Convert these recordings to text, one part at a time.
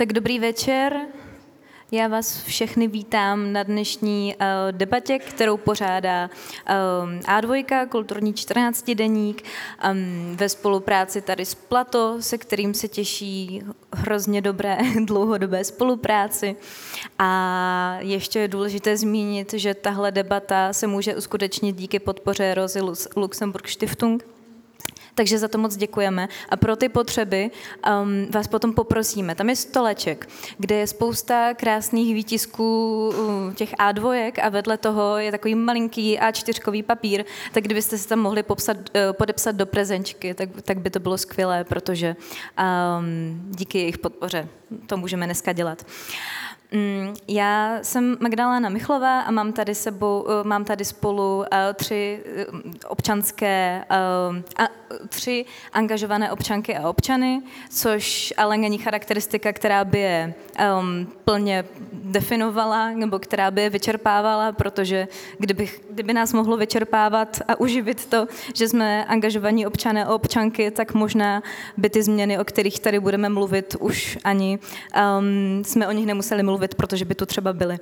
Tak dobrý večer. Já vás všechny vítám na dnešní uh, debatě, kterou pořádá um, A2, kulturní 14 deník, um, ve spolupráci tady s Plato, se kterým se těší hrozně dobré dlouhodobé spolupráci. A ještě je důležité zmínit, že tahle debata se může uskutečnit díky podpoře Rosy Luxemburg Stiftung, takže za to moc děkujeme. A pro ty potřeby um, vás potom poprosíme. Tam je stoleček, kde je spousta krásných výtisků uh, těch A2 a vedle toho je takový malinký A4 papír, tak kdybyste se tam mohli popsat, uh, podepsat do prezenčky, tak, tak by to bylo skvělé, protože um, díky jejich podpoře to můžeme dneska dělat. Mm, já jsem Magdalena Michlová a mám tady, sebou, eh, mám tady spolu eh, tři eh, občanské, tři angažované občanky a občany, což ale není charakteristika, která by je um, plně definovala nebo která by je vyčerpávala, protože kdyby, kdyby nás mohlo vyčerpávat a uživit to, že jsme angažovaní občané a občanky, tak možná by ty změny, o kterých tady budeme mluvit, už ani um, jsme o nich nemuseli mluvit, protože by tu třeba byly.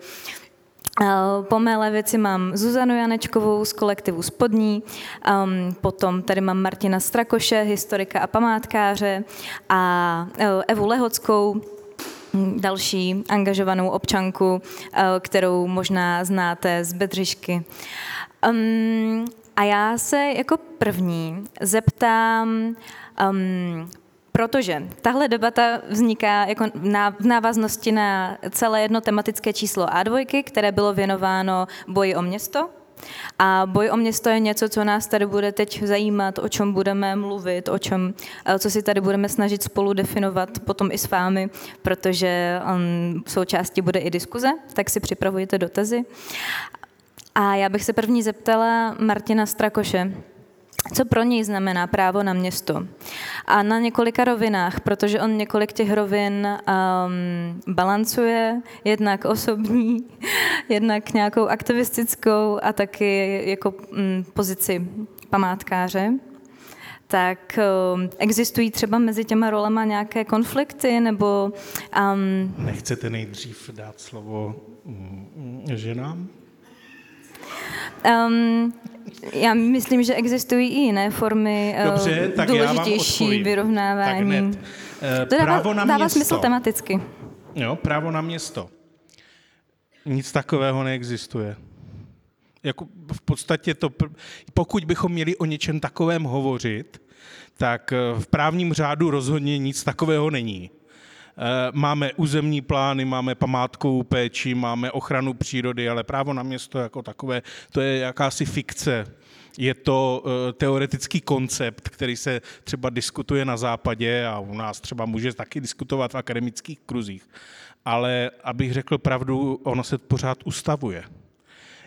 Po mé levici mám Zuzanu Janečkovou z kolektivu Spodní, um, potom tady mám Martina Strakoše, historika a památkáře a uh, Evu Lehockou, další angažovanou občanku, uh, kterou možná znáte z Bedřišky. Um, a já se jako první zeptám um, protože tahle debata vzniká jako v návaznosti na celé jedno tematické číslo A2, které bylo věnováno boji o město. A boj o město je něco, co nás tady bude teď zajímat, o čem budeme mluvit, o čem, eh, co si tady budeme snažit spolu definovat potom i s vámi, protože um, součástí bude i diskuze, tak si připravujete dotazy. A já bych se první zeptala Martina Strakoše, co pro něj znamená právo na město. A na několika rovinách, protože on několik těch rovin um, balancuje, jednak osobní, jednak nějakou aktivistickou a taky jako um, pozici památkáře. Tak um, existují třeba mezi těma rolema nějaké konflikty, nebo... Um, Nechcete nejdřív dát slovo um, ženám? Um, já myslím, že existují i jiné formy eh, Dobře, tak důležitější já vám vyrovnávání. Tak hned. to dává, právo na dává město. smysl tematicky. Jo, právo na město. Nic takového neexistuje. Jako v podstatě to, pokud bychom měli o něčem takovém hovořit, tak eh, v právním řádu rozhodně nic takového není. Eh, máme územní plány, máme památkovou péči, máme ochranu přírody, ale právo na město jako takové, to je jakási fikce. Je to eh, teoretický koncept, který se třeba diskutuje na západě a u nás třeba může taky diskutovat v akademických kruzích. Ale abych řekl pravdu, ono se pořád ustavuje.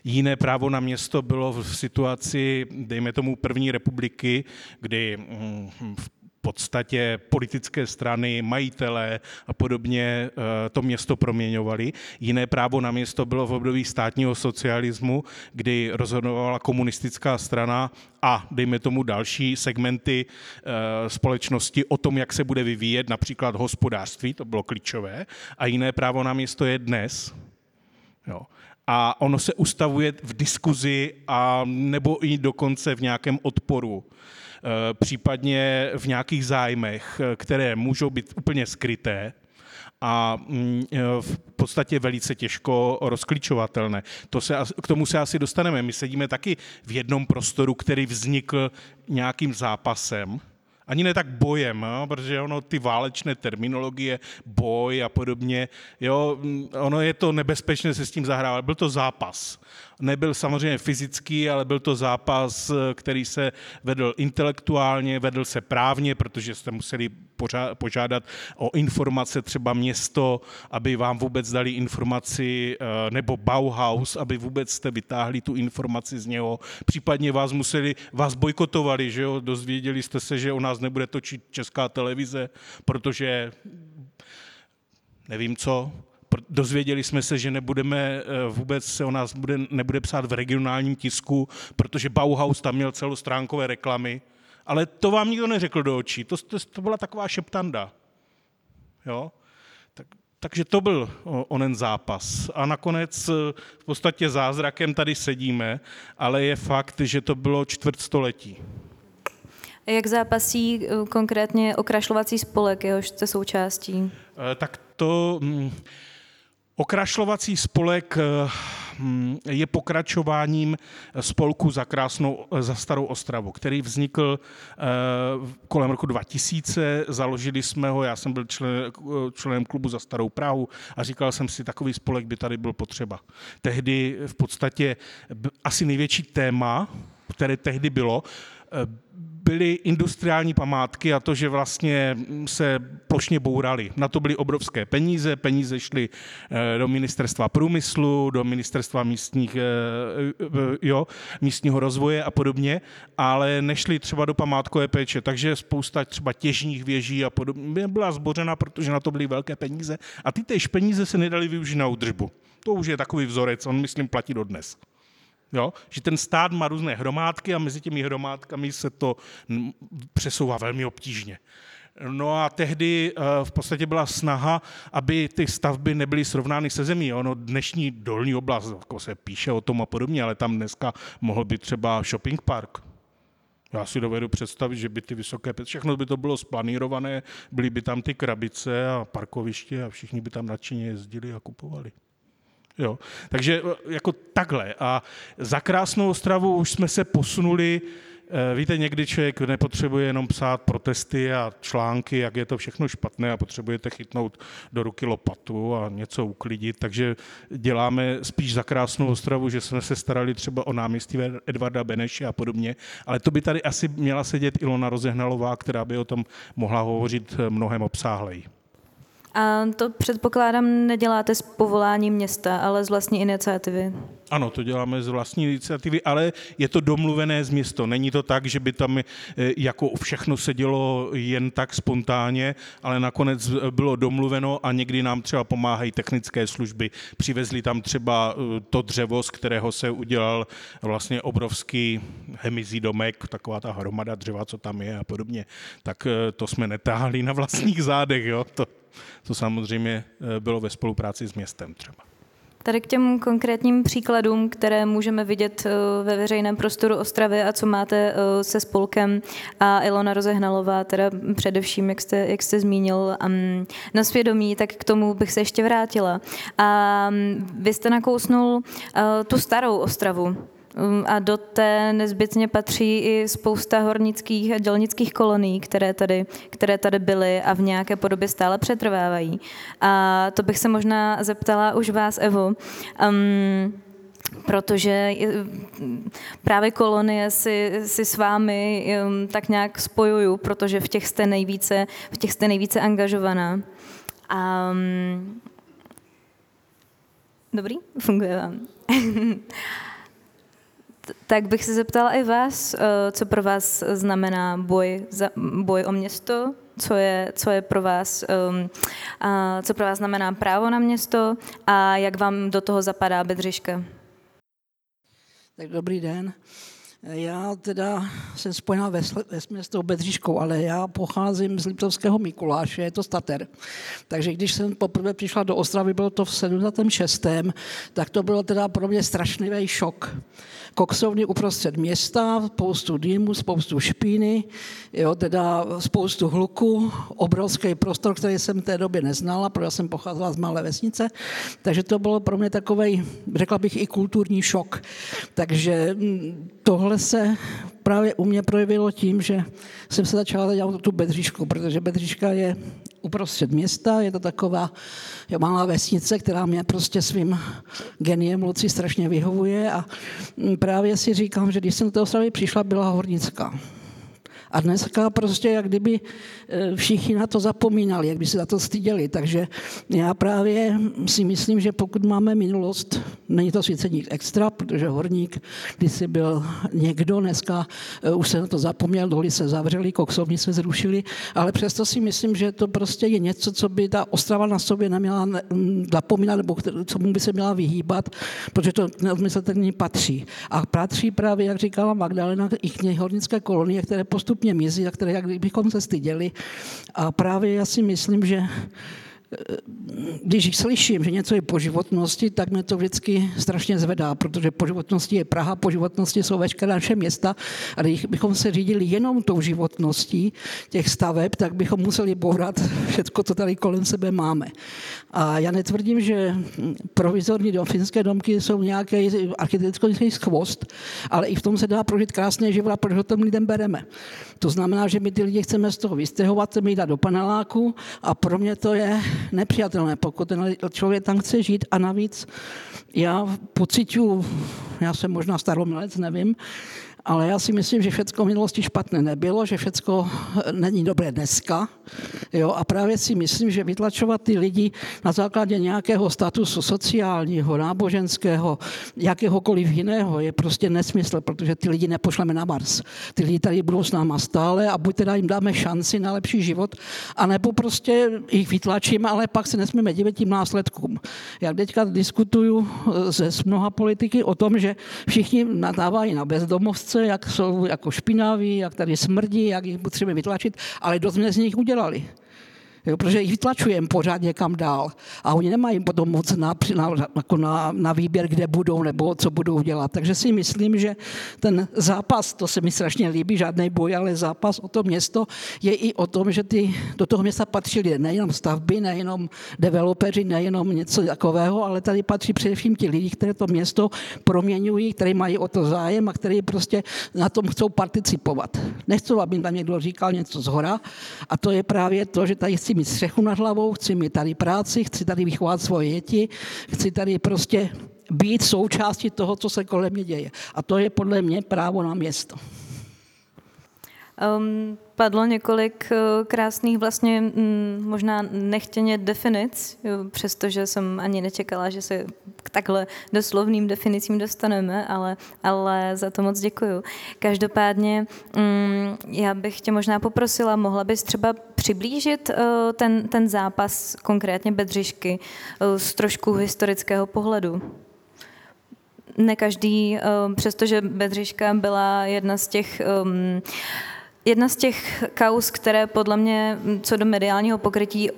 Jiné právo na město bylo v situaci, dejme tomu, první republiky, kdy mm, v podstatě politické strany, majitelé a podobně eh, to město proměňovali. Jiné právo na město bylo v období státního socialismu, kdy rozhodovala komunistická strana a dejme tomu další segmenty eh, společnosti o tom, jak se bude vyvíjet například hospodářství, to bylo klíčové, a jiné právo na město je dnes. Jo a ono se ustavuje v diskuzi a nebo i dokonce v nějakém odporu. Eh, případně v nějakých zájmech, eh, které můžou být úplně skryté, a mm, eh, v podstatě velice těžko rozklíčovatelné. To se, k tomu se asi dostaneme. My sedíme taky v jednom prostoru, který vznikl nějakým zápasem, ani ne tak bojem, jo, protože ono ty válečné terminologie, boj a podobně, jo, mm, ono je to nebezpečné se s tím zahrávat. Byl to zápas nebyl samozřejmě fyzický, ale byl to zápas, který se vedl intelektuálně, vedl se právně, protože jste museli požádat o informace třeba město, aby vám vůbec dali informaci, eh, nebo Bauhaus, aby vůbec jste vytáhli tu informaci z něho. Případně vás museli, vás bojkotovali, že jo, dozvěděli jste se, že u nás nebude točit česká televize, protože nevím co, dozvěděli jsme se, že nebudeme eh, vůbec se o nás bude, nebude psát v regionálním tisku, protože Bauhaus tam měl celostránkové reklamy, ale to vám nikdo neřekl do očí, to, to, to byla taková šeptanda. Jo? Tak, takže to byl onen zápas. A nakonec v podstatě zázrakem tady sedíme, ale je fakt, že to bylo čtvrtstoletí. Jak zápasí konkrétně okrašlovací spolek, jehož jste součástí? Tak to mm, okrašlovací spolek Mm, je pokračováním spolku za krásnou, za starou Ostravu, který vznikl eh, kolem roku 2000. Založili jsme ho, já jsem byl člen, členem klubu za starou Prahu a říkal jsem si, takový spolek by tady byl potřeba. Tehdy v podstatě asi největší téma, které tehdy bylo, eh, byly industriální památky a to, že vlastně se plošně bourali. Na to byly obrovské peníze, peníze šly eh, do ministerstva průmyslu, do ministerstva místních, eh, eh, jo, místního rozvoje a podobně, ale nešly třeba do památkové péče, takže spousta třeba těžních věží a podobně byla zbořena, protože na to byly velké peníze a ty též peníze se nedali využít na údržbu. To už je takový vzorec, on myslím platí dodnes. Jo? Že ten stát má různé hromádky a mezi těmi hromádkami se to přesouvá velmi obtížně. No a tehdy eh, v podstatě byla snaha, aby ty stavby nebyly srovnány se zemí. Ono dnešní dolní oblast, jako se píše o tom a podobně, ale tam dneska mohl být třeba shopping park. Já si dovedu představit, že by ty vysoké, všechno by to bylo splanírované, byly by tam ty krabice a parkoviště a všichni by tam nadšeně jezdili a kupovali. Jo. Takže e, jako takhle. A za krásnou Ostravu už jsme se posunuli, e, víte, někdy člověk nepotřebuje jenom psát protesty a články, jak je to všechno špatné a potřebujete chytnout do ruky lopatu a něco uklidit, takže děláme spíš za krásnou Ostravu, že jsme se starali třeba o náměstí Edvarda Beneše a podobně, ale to by tady asi měla sedět Ilona Rozehnalová, která by o tom mohla hovořit e, mnohem obsáhleji. A to předpokládám neděláte z povolání města, ale z vlastní iniciativy. Ano, to děláme z vlastní iniciativy, ale je to domluvené z město. Není to tak, že by tam eh, jako všechno se dělo jen tak spontánně, ale nakonec bylo domluveno a někdy nám třeba pomáhají technické služby. Přivezli tam třeba eh, to dřevo, z kterého se udělal vlastně obrovský hemizí domek, taková ta hromada dřeva, co tam je a podobně. Tak eh, to jsme netáhli na vlastních zádech, jo? To, to samozřejmě bylo ve spolupráci s městem třeba. Tady k těm konkrétním příkladům, které můžeme vidět eh, ve veřejném prostoru Ostravy a co máte eh, se spolkem a Ilona Rozehnalová, teda především, jak jste, jak jste zmínil, na svědomí, tak k tomu bych se ještě vrátila. A vy jste nakousnul eh, tu starou Ostravu, a do té nezbytně patří i spousta hornických a dělnických kolonií, které tady, které tady byly a v nějaké podobě stále přetrvávají. A to bych se možná zeptala už vás, Evo. Um, protože právě kolonie si, si s vámi um, tak nějak spojuju, protože v těch jste nejvíce, v těch jste nejvíce angažovaná. Um, dobrý? Funguje vám. tak bych se zeptala i vás, eh, co pro vás znamená boj, za, boj o město, co je, co je pro vás, um, a co pro vás znamená právo na město a jak vám do toho zapadá Bedřiška. Tak dobrý den. Já teda jsem spojená ve, s tou Bedřiškou, ale já pocházím z Liptovského Mikuláše, je to stater. Takže když jsem poprvé přišla do Ostravy, bylo to v 76. tak to bylo teda pro mě strašnivý šok koksovny uprostřed města, spoustu dýmu, spoustu špíny, jo, teda spoustu hluku, obrovský prostor, který jsem v té době neznala, protože jsem pocházela z malé vesnice, takže to bylo pro mě takový, řekla bych, i kulturní šok. Takže mm, tohle se právě u mě projevilo tím, že jsem se začala dělat tu Bedřišku, protože Bedřiška je uprostřed města, je to taková malá vesnice, která mě prostě svým geniem Luci strašně vyhovuje a právě si říkám, že když jsem do té Ostravy přišla, byla hornická. A dneska prostě jak kdyby všichni na to zapomínali, jak by se za to styděli. Takže já právě si myslím, že pokud máme minulost, není to nic extra, protože horník kdysi byl někdo, dneska e, už se na to zapomněl, doly se zavřeli, koksovny se zrušili, ale přesto si myslím, že to prostě je něco, co by ta Ostrava na sobě neměla zapomínat, nebo co by se měla vyhýbat, protože to neodmyslitelně patří. A patří právě, jak říkala Magdalena, i k hornické kolonie, které postupně mizí, za které jak bychom se styděli. A právě já si myslím, že eh, když slyším, že něco je po životnosti, tak mě to vždycky strašně zvedá, protože po životnosti je Praha, po životnosti jsou veškeré naše města a když bychom se řídili jenom tou životností těch staveb, tak bychom museli bourat všechno, co tady kolem sebe máme. A já netvrdím, že provizorní dom, finské domky jsou nějaký architektonický skvost, ale i v tom se dá prožít krásný život a proč ho tom lidem bereme. To znamená, že my ty lidi chceme z toho vystěhovat, chceme jít do paneláku a pro mě to je nepřijatelné, pokud ten člověk tam chce žít a navíc já pocituju, já jsem možná staromilec, nevím, ale já si myslím, že všechno v minulosti špatné nebylo, že všechno není dobré dneska. Jo? A právě si myslím, že vytlačovat ty lidi na základě nějakého statusu sociálního, náboženského, jakéhokoliv jiného je prostě nesmysl, protože ty lidi nepošleme na Mars. Ty lidi tady budou s náma stále a buď teda jim dáme šanci na lepší život, anebo prostě jich vytlačíme, ale pak se nesmíme divit tím následkům. Já teďka diskutuju se s mnoha politiky o tom, že všichni nadávají na bezdomovství, otce, jak jsou jako špinaví, jak tady smrdí, jak jich potřebujeme vytlačit, ale dost z nich udělali. Jo, protože jich vytlačujeme pořád někam dál. A oni nemají potom moc na, na, jako na, na výběr, kde budou nebo co budou dělat. Takže si myslím, že ten zápas, to se mi strašně líbí, žádný boj, ale zápas o to město je i o tom, že ty, do toho města patří nejenom stavby, nejenom developeři, nejenom něco takového, ale tady patří především ti lidi, kteří to město proměňují, kteří mají o to zájem a kteří prostě na tom chcou participovat. Nechci, aby tam někdo říkal něco z hora a to je právě to, že tady chci mít střechu nad hlavou, chci mít tady práci, chci tady vychovat svoje děti, chci tady prostě být součástí toho, co se kolem mě děje. A to je podle mě právo na město. Um, padlo několik uh, krásných vlastně mm, možná nechtěně definic, přestože jsem ani nečekala, že se k takhle doslovným definicím dostaneme, ale, ale za to moc děkuju. Každopádně um, já bych tě možná poprosila, mohla bys třeba přiblížit uh, ten, ten zápas, konkrétně Bedřišky, uh, z trošku historického pohledu? ne každý, přestože Bedřiška byla jedna z těch um, Jedna z těch kaus, které podle mě co do mediálního pokrytí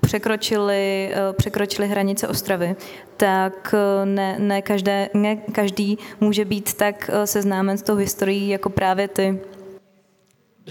překročili, eh, překročili hranice Ostravy, tak eh, ne, ne, každé, ne každý může být tak eh, seznámen s tou historií jako právě ty.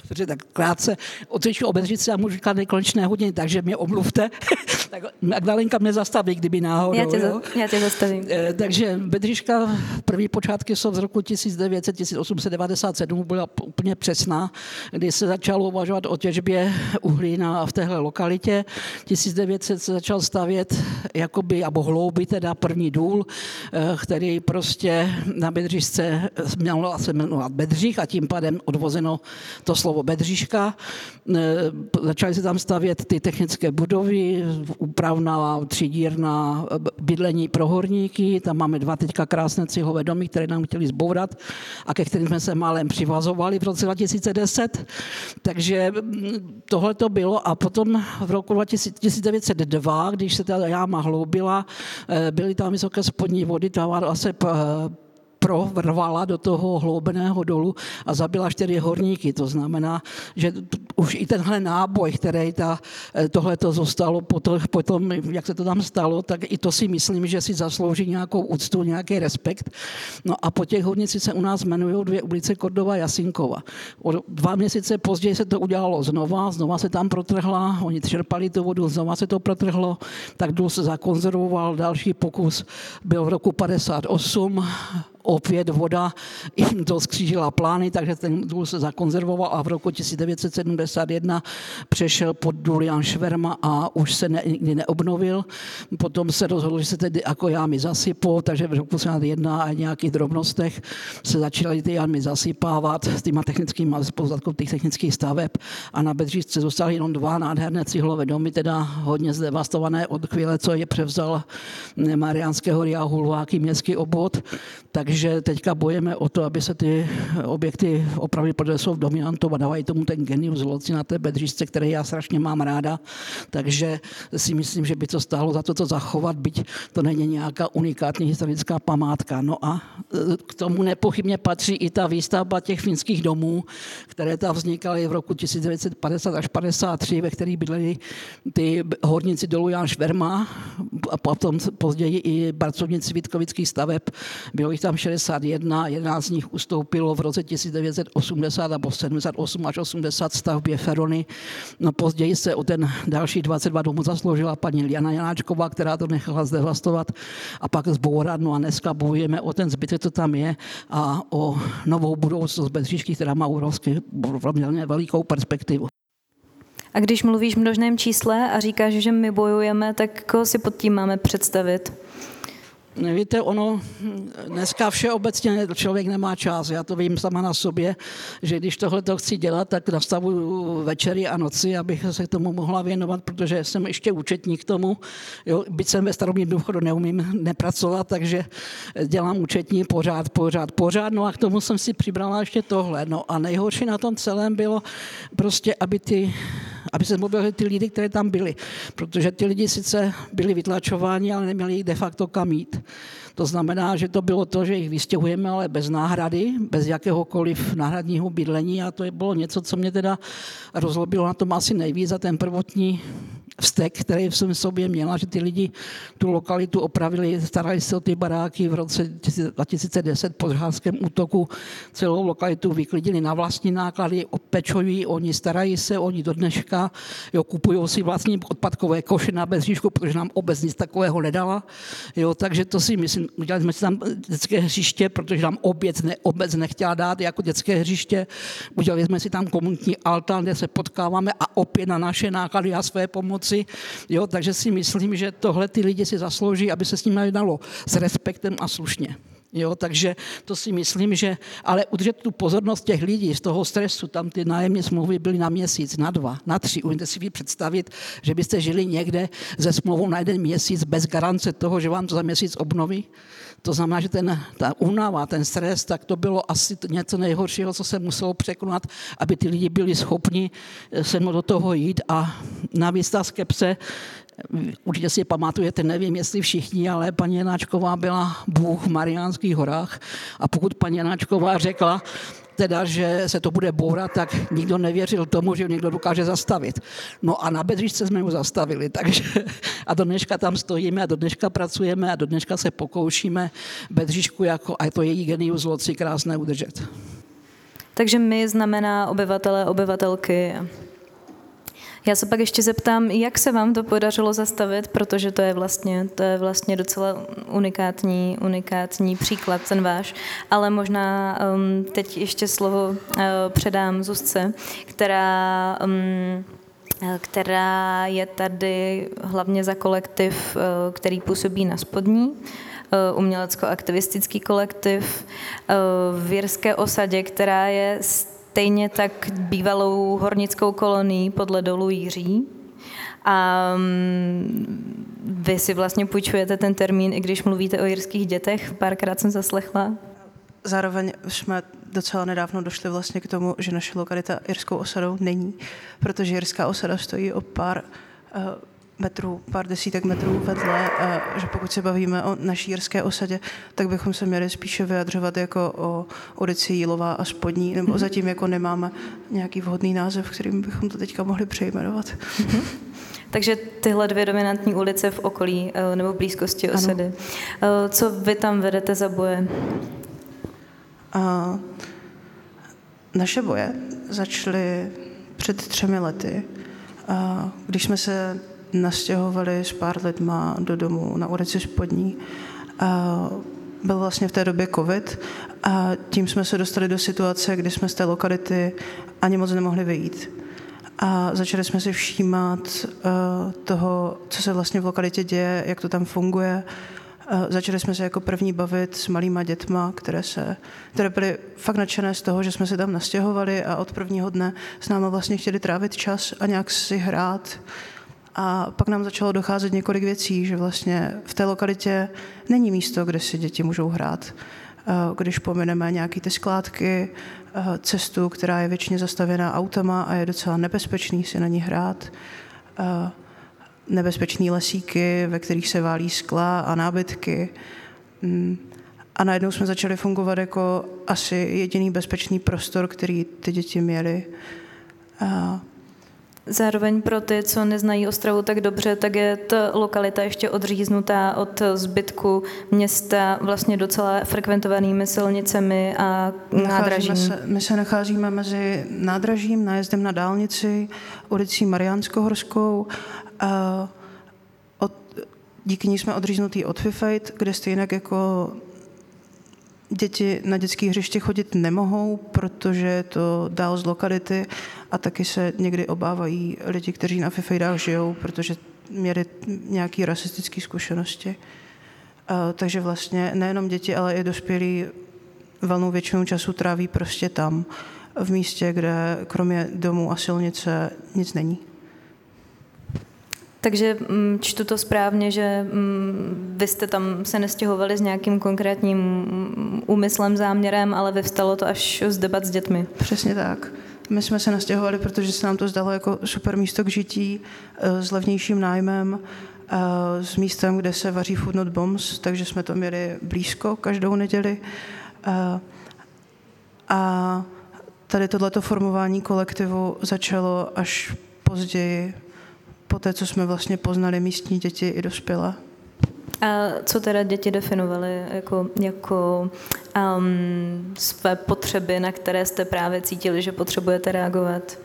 Dobře, tak krátce otřeču obezřice a můžu říkat nekonečné hodiny, takže mě omluvte. tak Magdalenka mě zastaví, kdyby náhodou. Já tě, za, já tě zastavím. E, takže Bedřiška, první počátky jsou z roku 1900-1897, byla úplně přesná, kdy se začalo uvažovat o těžbě uhlí na, v téhle lokalitě. 1900 se začal stavět jakoby, abo hlouby, teda první důl, e, který prostě na Bedřišce měl se jmenovat Bedřich a tím pádem odvozeno to slovo Bedřiška. Začaly se tam stavět ty technické budovy, úpravná třídírna bydlení pro horníky, tam máme dva teďka krásné cihové domy, které nám chtěli zbourat a ke kterým jsme se málem přivazovali v roce 2010. Takže tohle to bylo a potom v roku 1902, když se ta jáma hloubila, e, byly tam vysoké spodní vody, ta se provrvala do toho hloubeného dolu a zabila čtyři horníky. To znamená, že už i tenhle náboj, který ta, eh, tohle to zostalo potom, jak se to tam stalo, tak i to si myslím, že si zaslouží nějakou úctu, nějaký respekt. No a po těch hornicích se u nás jmenují dvě ulice Kordova Jasinkova. O dva měsíce později se to udělalo znova, znova se tam protrhla, oni čerpali tu vodu, znova se to protrhlo, tak důl se zakonzervoval, další pokus byl v roku 58, opět voda jim to skřížila plány, takže ten důl se zakonzervoval a v roku 1971 přešel pod důl Jan Šverma a už se ne, nikdy neobnovil. Potom se rozhodl, že se tedy jako jámy zasypou, takže v roku 1971 a nějakých drobnostech se začaly ty jámy zasypávat s těma technickými pozadkou těch technických staveb a na Bedřišce zůstaly jenom dva nádherné cihlové domy, teda hodně zdevastované od chvíle, co je převzal Mariánského Ria Hulváky městský obvod. Takže teďka bojeme o to, aby se ty objekty opravdu protože jsou dominantou a dávají tomu ten genius loci na té bedřičce, který já strašně mám ráda, takže si myslím, že by to stálo za to, to zachovat, byť to není nějaká unikátní historická památka. No a e, k tomu nepochybně patří i ta výstavba těch finských domů, které tam vznikaly v roku 1950 až 53, ve kterých bydleli ty horníci dolů Jan Šverma a potom později i pracovníci Vítkovických staveb. Bylo jich tam 61, 11 z nich ustoupilo v roce 1980 nebo 78 až 80 stavbě Ferony. No později se o ten další 22 domů zasloužila paní Jana Janáčková, která to nechala zdevastovat a pak zbourat. No a dneska bojujeme o ten zbytek, co tam je a o novou budoucnost Bedřišky, která má obrovský, velikou perspektivu. A když mluvíš v množném čísle a říkáš, že my bojujeme, tak koho si pod tím máme představit? Víte, ono dneska všeobecně člověk nemá čas. Já to vím sama na sobě, že když tohle to chci dělat, tak nastavuju večery a noci, abych se tomu mohla věnovat, protože jsem ještě účetní k tomu. Jo, byť jsem ve starobním důchodu neumím nepracovat, takže dělám účetní pořád, pořád, pořád. No a k tomu jsem si přibrala ještě tohle. No a nejhorší na tom celém bylo prostě, aby ty aby se mobilili ty lidi, které tam byli. Protože ty lidi sice byli vytlačováni, ale neměli jich de facto kam jít. To znamená, že to bylo to, že jich vystěhujeme, ale bez náhrady, bez jakéhokoliv náhradního bydlení a to je bylo něco, co mě teda rozlobilo na tom asi nejvíc za ten prvotní vztek, který jsem v sobě měla, že ty lidi tu lokalitu opravili, starali se o ty baráky v roce 2010 po žhánském útoku, celou lokalitu vyklidili na vlastní náklady, opečují, oni starají se, oni do dneška jo, kupují si vlastní odpadkové koše na bezříšku, protože nám obec nic takového nedala. Jo, takže to si myslím, udělali jsme si tam dětské hřiště, protože nám obec, ne, obec nechtěla dát jako dětské hřiště. Udělali jsme si tam komunitní altán, kde se potkáváme a opět na naše náklady a své pomoci. Jo, takže si myslím, že tohle ty lidi si zaslouží, aby se s nimi dalo s respektem a slušně. Jo, takže to si myslím, že ale udržet tu pozornost těch lidí z toho stresu, tam ty nájemní smlouvy byly na měsíc, na dva, na tři. Umíte si představit, že byste žili někde ze smlouvou na jeden měsíc bez garance toho, že vám to za měsíc obnoví? To znamená, že ten, ta únava, ten stres, tak to bylo asi něco nejhoršího, co se muselo překonat, aby ty lidi byli schopni se do toho jít. A navíc ta skepse Určitě si pamatujete, nevím, jestli všichni, ale paní Janáčková byla Bůh v Mariánských horách. A pokud paní Janáčková řekla, teda, že se to bude bourat, tak nikdo nevěřil tomu, že někdo dokáže zastavit. No a na Bedřišce jsme ho zastavili, takže a do dneška tam stojíme a do dneška pracujeme a do dneška se pokoušíme Bedřišku jako, a je to její genius loci krásné udržet. Takže my znamená obyvatele, obyvatelky. Já se pak ještě zeptám, jak se vám to podařilo zastavit, protože to je vlastně, to je vlastně docela unikátní, unikátní příklad ten váš, ale možná um, teď ještě slovo uh, předám Zuzce, která um, která je tady hlavně za kolektiv, uh, který působí na spodní, uh, umělecko-aktivistický kolektiv v Jirské osadě, která je stejně tak bývalou hornickou kolonii podle dolu Jiří. A mm, vy si vlastně půjčujete ten termín, i když mluvíte o jirských dětech, párkrát jsem zaslechla. Zároveň jsme docela nedávno došli vlastně k tomu, že naše lokalita jirskou osadou není, protože jirská osada stojí o pár uh, metrů, pár desítek metrů vedle, a že pokud se bavíme o naší jirské osadě, tak bychom se měli spíše vyjadřovat jako o ulici Jílová a Spodní, nebo mm-hmm. zatím jako nemáme nějaký vhodný název, kterým bychom to teďka mohli přejmenovat. Mm-hmm. Takže tyhle dvě dominantní ulice v okolí eh, nebo v blízkosti osady. Ano. Eh, co vy tam vedete za boje? A naše boje začaly před třemi lety, když jsme se nastěhovali s pár lidma do domu na ulici Spodní. A byl vlastně v té době covid a tím jsme se dostali do situace, kdy jsme z té lokality ani moc nemohli vyjít. A začali jsme si všímat uh, toho, co se vlastně v lokalitě děje, jak to tam funguje. Uh, začali jsme se jako první bavit s malýma dětma, které, se, které byly fakt nadšené z toho, že jsme se tam nastěhovali a od prvního dne s náma vlastně chtěli trávit čas a nějak si hrát. A pak nám začalo docházet několik věcí, že vlastně v té lokalitě není místo, kde si děti můžou hrát. když pomineme nějaké ty skládky, cestu, která je většině zastavěná autama a je docela nebezpečný si na ní hrát, nebezpečné lesíky, ve kterých se válí skla a nábytky. Mm. A najednou jsme začali fungovat jako asi jediný bezpečný prostor, který ty děti měly. Zároveň pro ty, co neznají Ostravu tak dobře, tak je ta lokalita ještě odříznutá od zbytku města vlastně docela frekventovanými silnicemi a nádražím. Se, my se nacházíme mezi nádražím, nájezdem na dálnici, ulicí Mariánsko-Horskou. A od, díky ní jsme odříznutý od FIFAIT, kde stejně jako děti na dětské hřiště chodit nemohou, protože je to dál z lokality a taky se někdy obávají lidi, kteří na Fifejdách žijou, protože měli nějaké rasistické zkušenosti. takže vlastně nejenom děti, ale i dospělí valnou většinu času tráví prostě tam, v místě, kde kromě domů a silnice nic není. Takže mm, čtu to správně, že mm, vy jste tam se nestěhovali s nějakým konkrétním mm, úmyslem, záměrem, ale vyvstalo to až z debat s dětmi. Přesně tak. My jsme se nastěhovali, protože se nám to zdalo jako super místo k žití eh, s levnějším nájmem, eh, s místem, kde se vaří food not bombs, takže jsme to měli blízko každou neděli. Eh, a tady tohleto formování kolektivu začalo až později, po té, co jsme vlastně poznali místní děti i dospělé. A co teda děti definovaly jako, jako um, své potřeby, na které jste právě cítili, že potřebujete reagovat?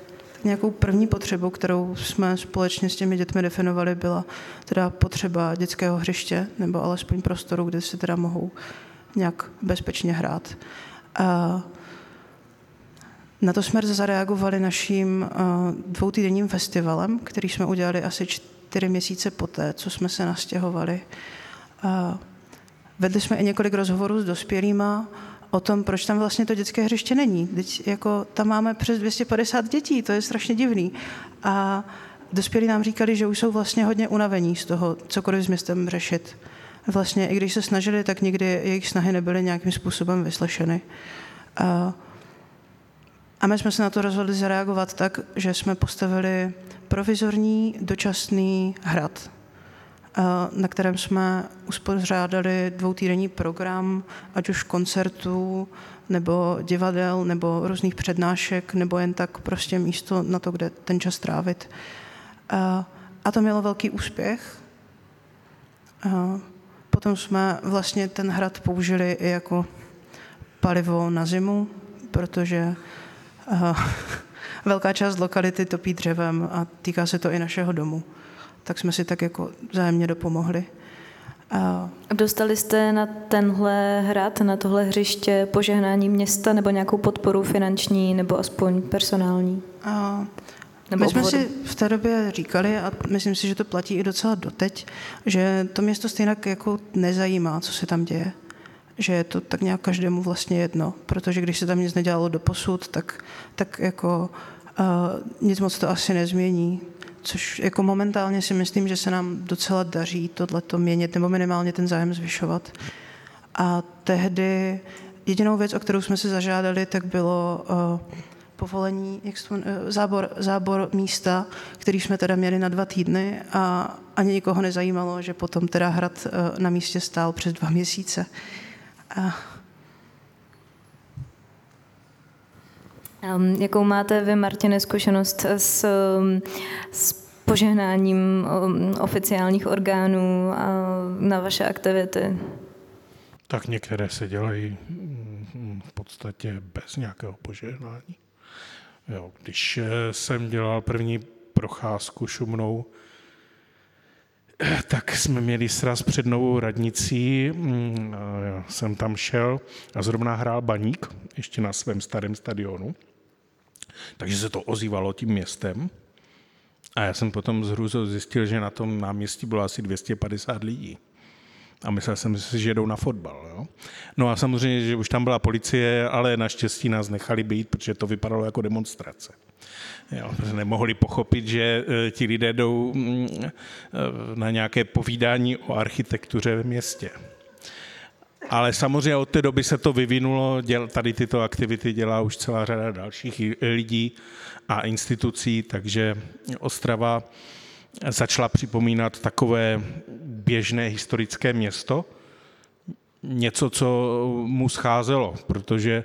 Nějakou první potřebu, kterou jsme společně s těmi dětmi definovali, byla teda potřeba dětského hřiště, nebo alespoň prostoru, kde si teda mohou nějak bezpečně hrát. A na to jsme zareagovali naším dvoutýdenním festivalem, který jsme udělali asi čtyři měsíce poté, co jsme se nastěhovali. Vedli jsme i několik rozhovorů s dospělýma o tom, proč tam vlastně to dětské hřiště není. Teď jako tam máme přes 250 dětí, to je strašně divný. A dospělí nám říkali, že už jsou vlastně hodně unavení z toho, cokoliv s městem řešit. Vlastně i když se snažili, tak nikdy jejich snahy nebyly nějakým způsobem vyslešeny. A, a my jsme se na to rozhodli zareagovat tak, že jsme postavili provizorní dočasný hrad na kterém jsme uspořádali dvoutýdenní program, ať už koncertů, nebo divadel, nebo různých přednášek, nebo jen tak prostě místo na to, kde ten čas trávit. A to mělo velký úspěch. Potom jsme vlastně ten hrad použili i jako palivo na zimu, protože velká část lokality topí dřevem a týká se to i našeho domu tak jsme si tak jako zájemně dopomohli. A Dostali jste na tenhle hrad, na tohle hřiště požehnání města nebo nějakou podporu finanční nebo aspoň personální? A nebo My jsme si v té době říkali, a myslím si, že to platí i docela doteď, že to město stejně jako nezajímá, co se tam děje. Že je to tak nějak každému vlastně jedno, protože když se tam nic nedělalo do posud, tak, tak jako uh, nic moc to asi nezmění což jako momentálně si myslím, že se nám docela daří tohleto měnit, nebo minimálně ten zájem zvyšovat. A tehdy jedinou věc, o kterou jsme se zažádali, tak bylo uh, povolení, jak to, uh, zábor, zábor místa, který jsme teda měli na dva týdny a ani nikoho nezajímalo, že potom teda hrad uh, na místě stál přes dva měsíce. A Um, jakou máte vy, Martine, zkušenost s, s požehnáním oficiálních orgánů na vaše aktivity? Tak některé se dělají mm, v podstatě bez nějakého požehnání. Jo, když eh, jsem dělal první procházku šumnou, tak jsme měli sraz před novou radnicí, mm, jsem tam šel a zrovna hrál baník, ještě na svém starém stadionu. Takže se to ozývalo tím městem. A já jsem potom z hrůzou zjistil, že na tom náměstí bylo asi 250 lidí. A myslel jsem si, že jedou na fotbal. Jo? No a samozřejmě, že už tam byla policie, ale naštěstí nás nechali být, protože to vypadalo jako demonstrace. Jo, nemohli pochopit, že e, ti lidé jdou mm, e, na nějaké povídání o architektuře ve městě. Ale samozřejmě od té doby se to vyvinulo, děl, tady tyto aktivity dělá už celá řada dalších lidí a institucí, takže Ostrava začala připomínat takové běžné historické město, něco, co mu scházelo, protože,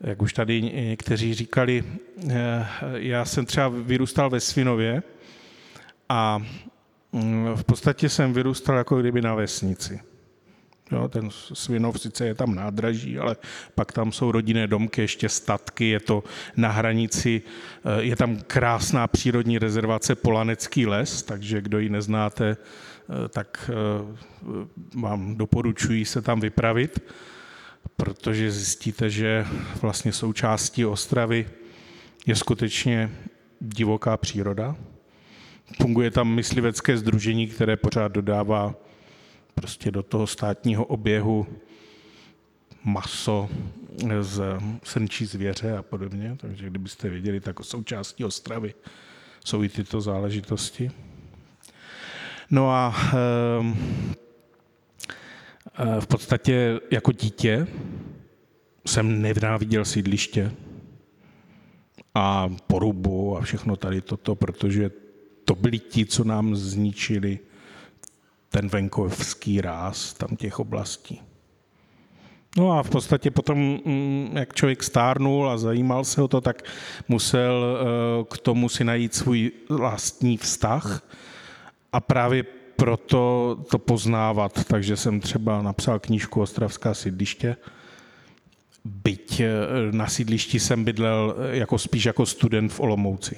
jak už tady někteří říkali, eh, já jsem třeba vyrůstal ve Svinově a mm, v podstatě jsem vyrůstal jako kdyby na vesnici. Jo, ten Svinov sice je tam nádraží, ale pak tam jsou rodinné domky, ještě statky, je to na hranici, eh, je tam krásná přírodní rezervace Polanecký les, takže kdo ji neznáte, eh, tak eh, vám doporučuji se tam vypravit, protože zjistíte, že vlastně součástí Ostravy je skutečně divoká příroda. Funguje tam myslivecké združení, které pořád dodává prostě do toho státního oběhu maso z srnčí zvěře a podobně, takže kdybyste věděli, tak součástí Ostravy jsou i tyto záležitosti. No a ehm, e, v podstatě jako dítě jsem nenáviděl sídliště a porubu a všechno tady toto, protože to byli ti, co nám zničili ten venkovský ráz tam těch oblastí. No a v podstatě potom, mm, jak člověk stárnul a zajímal se o to, tak musel eh, k tomu si najít svůj vlastní vztah a právě proto to poznávat. Takže jsem třeba napsal knížku Ostravská sídliště, byť eh, na sídlišti jsem bydlel jako spíš jako student v Olomouci,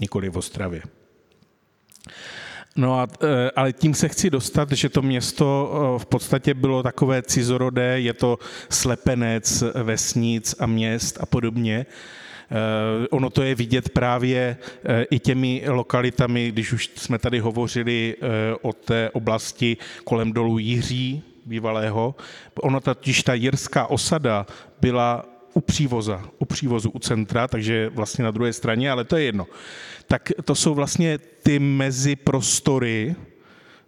nikoli v Ostravě. No a, e, ale tím se chci dostat, že to město e, v podstatě bylo takové cizorodé, je to slepenec vesnic a měst a podobně. E, ono to je vidět právě i těmi lokalitami, když už jsme tady hovořili o té oblasti kolem dolu Jiří, bývalého. Ono totiž ta jirská osada byla u přívoza, u přívozu u centra, takže vlastně na druhé straně, ale to je jedno. Tak to jsou vlastně ty meziprostory,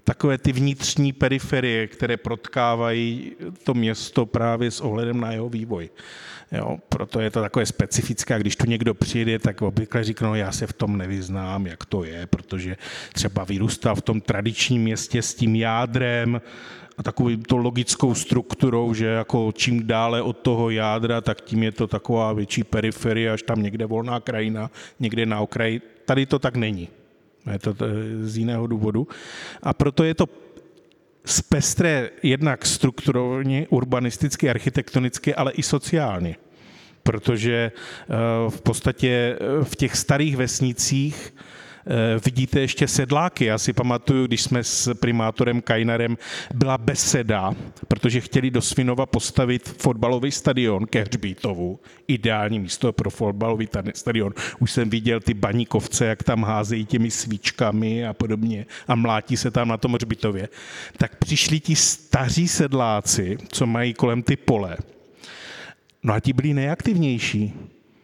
takové ty vnitřní periferie, které protkávají to město právě s ohledem na jeho vývoj. Jo, proto je to takové specifické, když tu někdo přijde, tak obvykle no já se v tom nevyznám, jak to je, protože třeba vyrůstal v tom tradičním městě s tím jádrem, a takovou to logickou strukturou, že jako čím dále od toho jádra, tak tím je to taková větší periferie, až tam někde volná krajina, někde na okraji. Tady to tak není. Je to z jiného důvodu. A proto je to spestré jednak strukturálně, urbanisticky, architektonicky, ale i sociálně. Protože eh, v podstatě eh, v těch starých vesnicích vidíte ještě sedláky. Já si pamatuju, když jsme s primátorem Kajnarem byla beseda, protože chtěli do Svinova postavit fotbalový stadion ke Hřbítovu. Ideální místo pro fotbalový stadion. Už jsem viděl ty baníkovce, jak tam házejí těmi svíčkami a podobně a mlátí se tam na tom Hřbitově. Tak přišli ti staří sedláci, co mají kolem ty pole. No a ti byli nejaktivnější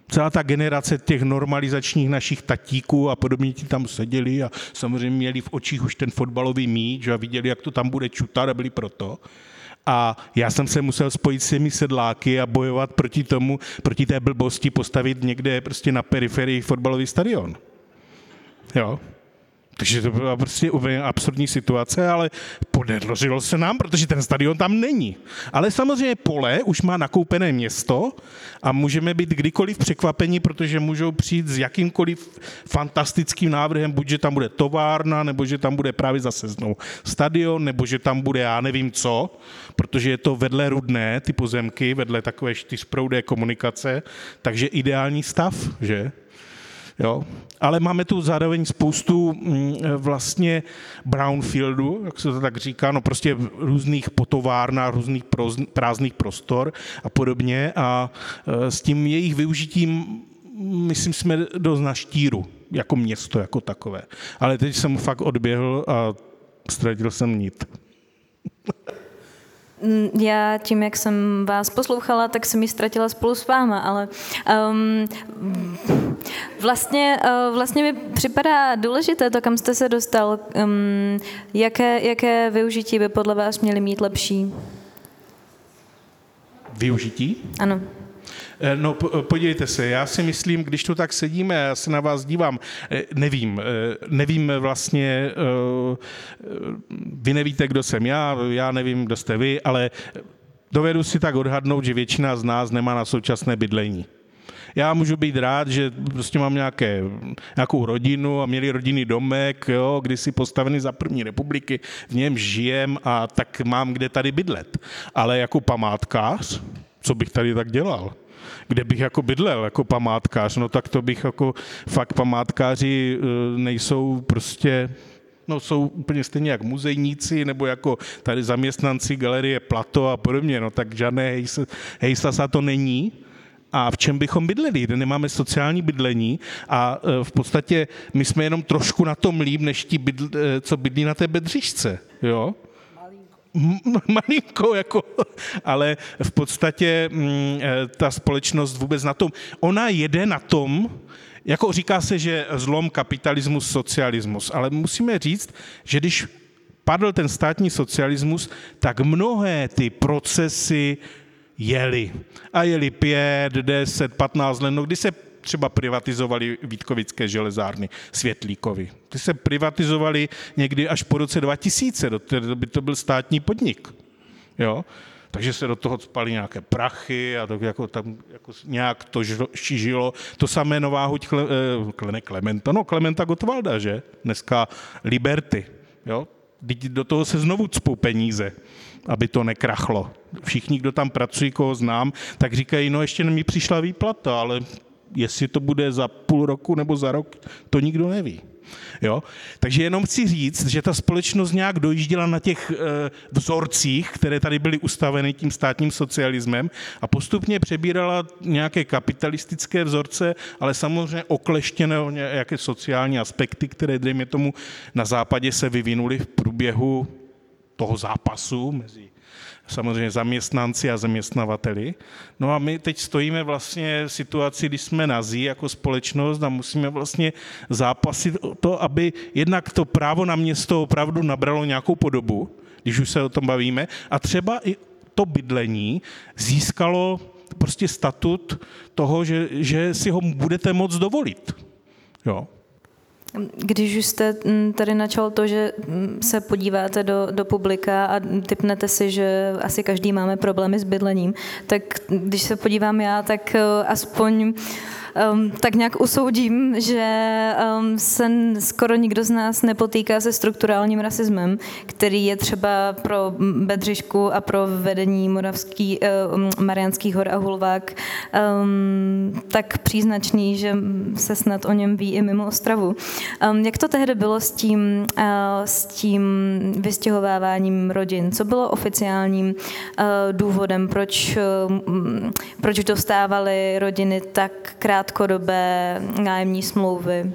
celá ta generace těch normalizačních našich tatíků a podobně ti tam seděli a samozřejmě měli v očích už ten fotbalový míč a viděli, jak to tam bude čutat a byli proto. A já jsem se musel spojit s těmi sedláky a bojovat proti tomu, proti té blbosti postavit někde prostě na periferii fotbalový stadion. Jo. Takže to byla prostě úplně absurdní situace, ale podařilo se nám, protože ten stadion tam není. Ale samozřejmě pole už má nakoupené město a můžeme být kdykoliv překvapeni, protože můžou přijít s jakýmkoliv fantastickým návrhem, buď že tam bude továrna, nebo že tam bude právě zase znovu stadion, nebo že tam bude já nevím co, protože je to vedle rudné, ty pozemky, vedle takové čtyřproudé komunikace, takže ideální stav, že? Jo? Ale máme tu zároveň spoustu mm, vlastně brownfieldu, jak se to tak říká, no prostě různých potovárnách, různých prázdných prostor a podobně a e, s tím jejich využitím myslím, jsme dost na štíru, jako město, jako takové. Ale teď jsem fakt odběhl a ztratil jsem nit. Mm, já tím, jak jsem vás poslouchala, tak jsem ji ztratila spolu s váma, ale um, vlastně, uh, vlastně mi připadá důležité to, kam jste se dostal. Um, jaké, jaké využití by podle vás měly mít lepší? Využití? Ano. Eh, no, podívejte se, já si myslím, když tu tak sedíme, já se na vás dívám, eh, nevím, eh, nevím vlastně, vy nevíte, kdo jsem já, já nevím, kdo jste vy, ale dovedu si tak odhadnout, že většina z nás nemá na současné bydlení. Já můžu být rád, že prostě mám nějaké, nějakou rodinu a měli rodinný domek, jo, kdysi postavený za první republiky, v něm žijem a tak mám kde tady bydlet. Ale jako památkář, co bych tady tak dělal? Kde bych jako bydlel jako památkář, no tak to bych jako fakt památkáři eh, nejsou prostě no jsou úplně stejně jak muzejníci nebo jako tady zaměstnanci galerie Plato a podobně, no tak žádné hejsasa to není. A v čem bychom bydleli, nemáme sociální bydlení a eh, v podstatě my jsme jenom trošku na tom líp, než ti, bydl, eh, co bydlí na té bedřišce, jo? Malinko, jako, ale v podstatě mm, eh, ta společnost vůbec na tom, ona jede na tom, jako říká se, že zlom kapitalismus, socialismus, ale musíme říct, že když padl ten státní socialismus, tak mnohé ty procesy jeli. A jeli pět, deset, patnáct let, no kdy se třeba privatizovali Vítkovické železárny Světlíkovi. Ty se privatizovali někdy až po roce 2000, do té doby to byl státní podnik. Jo? Takže se do toho spali nějaké prachy a to jako tam jako nějak to žilo. To samé Nová huť Kle, eh, ne Klementa, no Klementa Gotwalda, že? Dneska Liberty. Jo? Do toho se znovu cpou peníze, aby to nekrachlo. Všichni, kdo tam pracují, koho znám, tak říkají, no ještě mi přišla výplata, ale jestli to bude za půl roku nebo za rok, to nikdo neví. Jo? Takže jenom chci říct, že ta společnost nějak dojížděla na těch e, vzorcích, které tady byly ustaveny tím státním socialismem a postupně přebírala nějaké kapitalistické vzorce, ale samozřejmě okleštěné o nějaké sociální aspekty, které, dejme tomu, na západě se vyvinuly v průběhu toho zápasu mezi samozřejmě zaměstnanci a zaměstnavateli. No a my teď stojíme vlastně v situaci, kdy jsme nazí jako společnost a musíme vlastně zápasit o to, aby jednak to právo na město opravdu nabralo nějakou podobu, když už se o tom bavíme, a třeba i to bydlení získalo prostě statut toho, že, že si ho budete moct dovolit. Jo. Když už jste mm, tady načal to, že mm, se podíváte do, do publika a typnete si, že asi každý máme problémy s bydlením, tak když se podívám já, tak eh, aspoň um, tak nějak usoudím, že um, se skoro nikdo z nás nepotýká se strukturálním rasismem, který je třeba pro Bedřišku a pro vedení Moravský, um, Mariánských hor a Hulvák um, tak příznačný, že se snad o něm ví i mimo Ostravu. Um, jak to tehdy bylo s tím, uh, s tím vystěhováváním rodin? Co bylo oficiálním uh, důvodem, proč, uh, proč dostávaly rodiny tak krát krátkodobé nájemní smlouvy.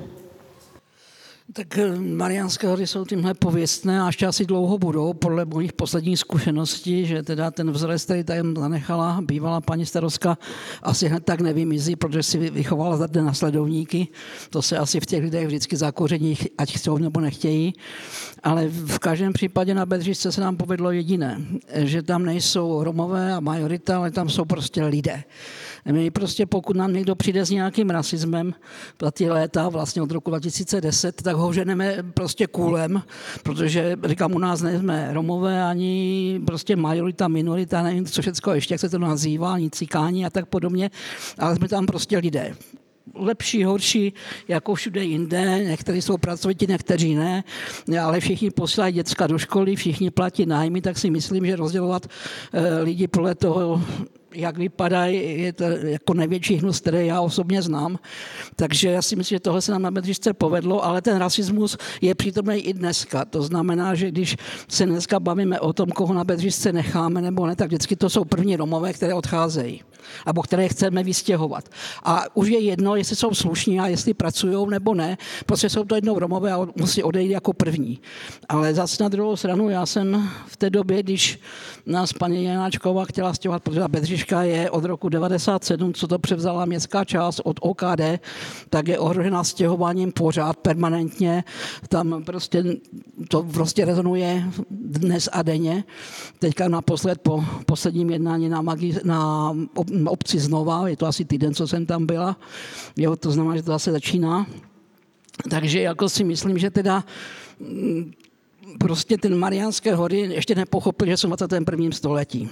Tak eh, Mariánské hory jsou tímhle pověstné a ještě asi dlouho budou, podle mojich posledních zkušeností, že teda ten vzorec, který tam zanechala bývalá paní starostka, asi hned tak nevymizí, protože si vychovala ten nasledovníky. To se asi v těch lidech vždycky zakoření, ať chcou nebo nechtějí. Ale v každém případě na Bedřišce se nám povedlo jediné, že tam nejsou Romové a majorita, ale tam jsou prostě lidé. My prostě pokud nám někdo přijde s nějakým rasismem za ty léta, vlastně od roku 2010, tak ho ženeme prostě kůlem, protože říkám, u nás nejsme Romové ani prostě majorita, minorita, nevím, co všechno ještě, jak se to nazývá, ani cikání a tak podobně, ale jsme tam prostě lidé lepší, horší, jako všude jinde. Někteří jsou pracovití, někteří ne, ale všichni posílají děcka do školy, všichni platí nájmy, tak si myslím, že rozdělovat eh, lidi podle toho, jak vypadají, je to jako největší hnus, který já osobně znám. Takže já si myslím, že tohle se nám na Bedřišce povedlo, ale ten rasismus je přítomný i dneska. To znamená, že když se dneska bavíme o tom, koho na Bedřišce necháme nebo ne, tak vždycky to jsou první Romové, které odcházejí nebo které chceme vystěhovat. A už je jedno, jestli jsou slušní a jestli pracují nebo ne, prostě jsou to jednou Romové a musí odejít jako první. Ale zase na druhou stranu, já jsem v té době, když nás paní Janáčková chtěla stěhovat, protože ta bedřiška je od roku 97, co to převzala městská část od OKD, tak je ohrožena stěhováním pořád permanentně. Tam prostě to prostě rezonuje dnes a denně. Teďka naposled po posledním jednání na, magi, na obci znova, je to asi týden, co jsem tam byla, jo, to znamená, že to zase začíná. Takže jako si myslím, že teda mm, prostě ten Mariánské hory ještě nepochopil, že jsou v 21. století.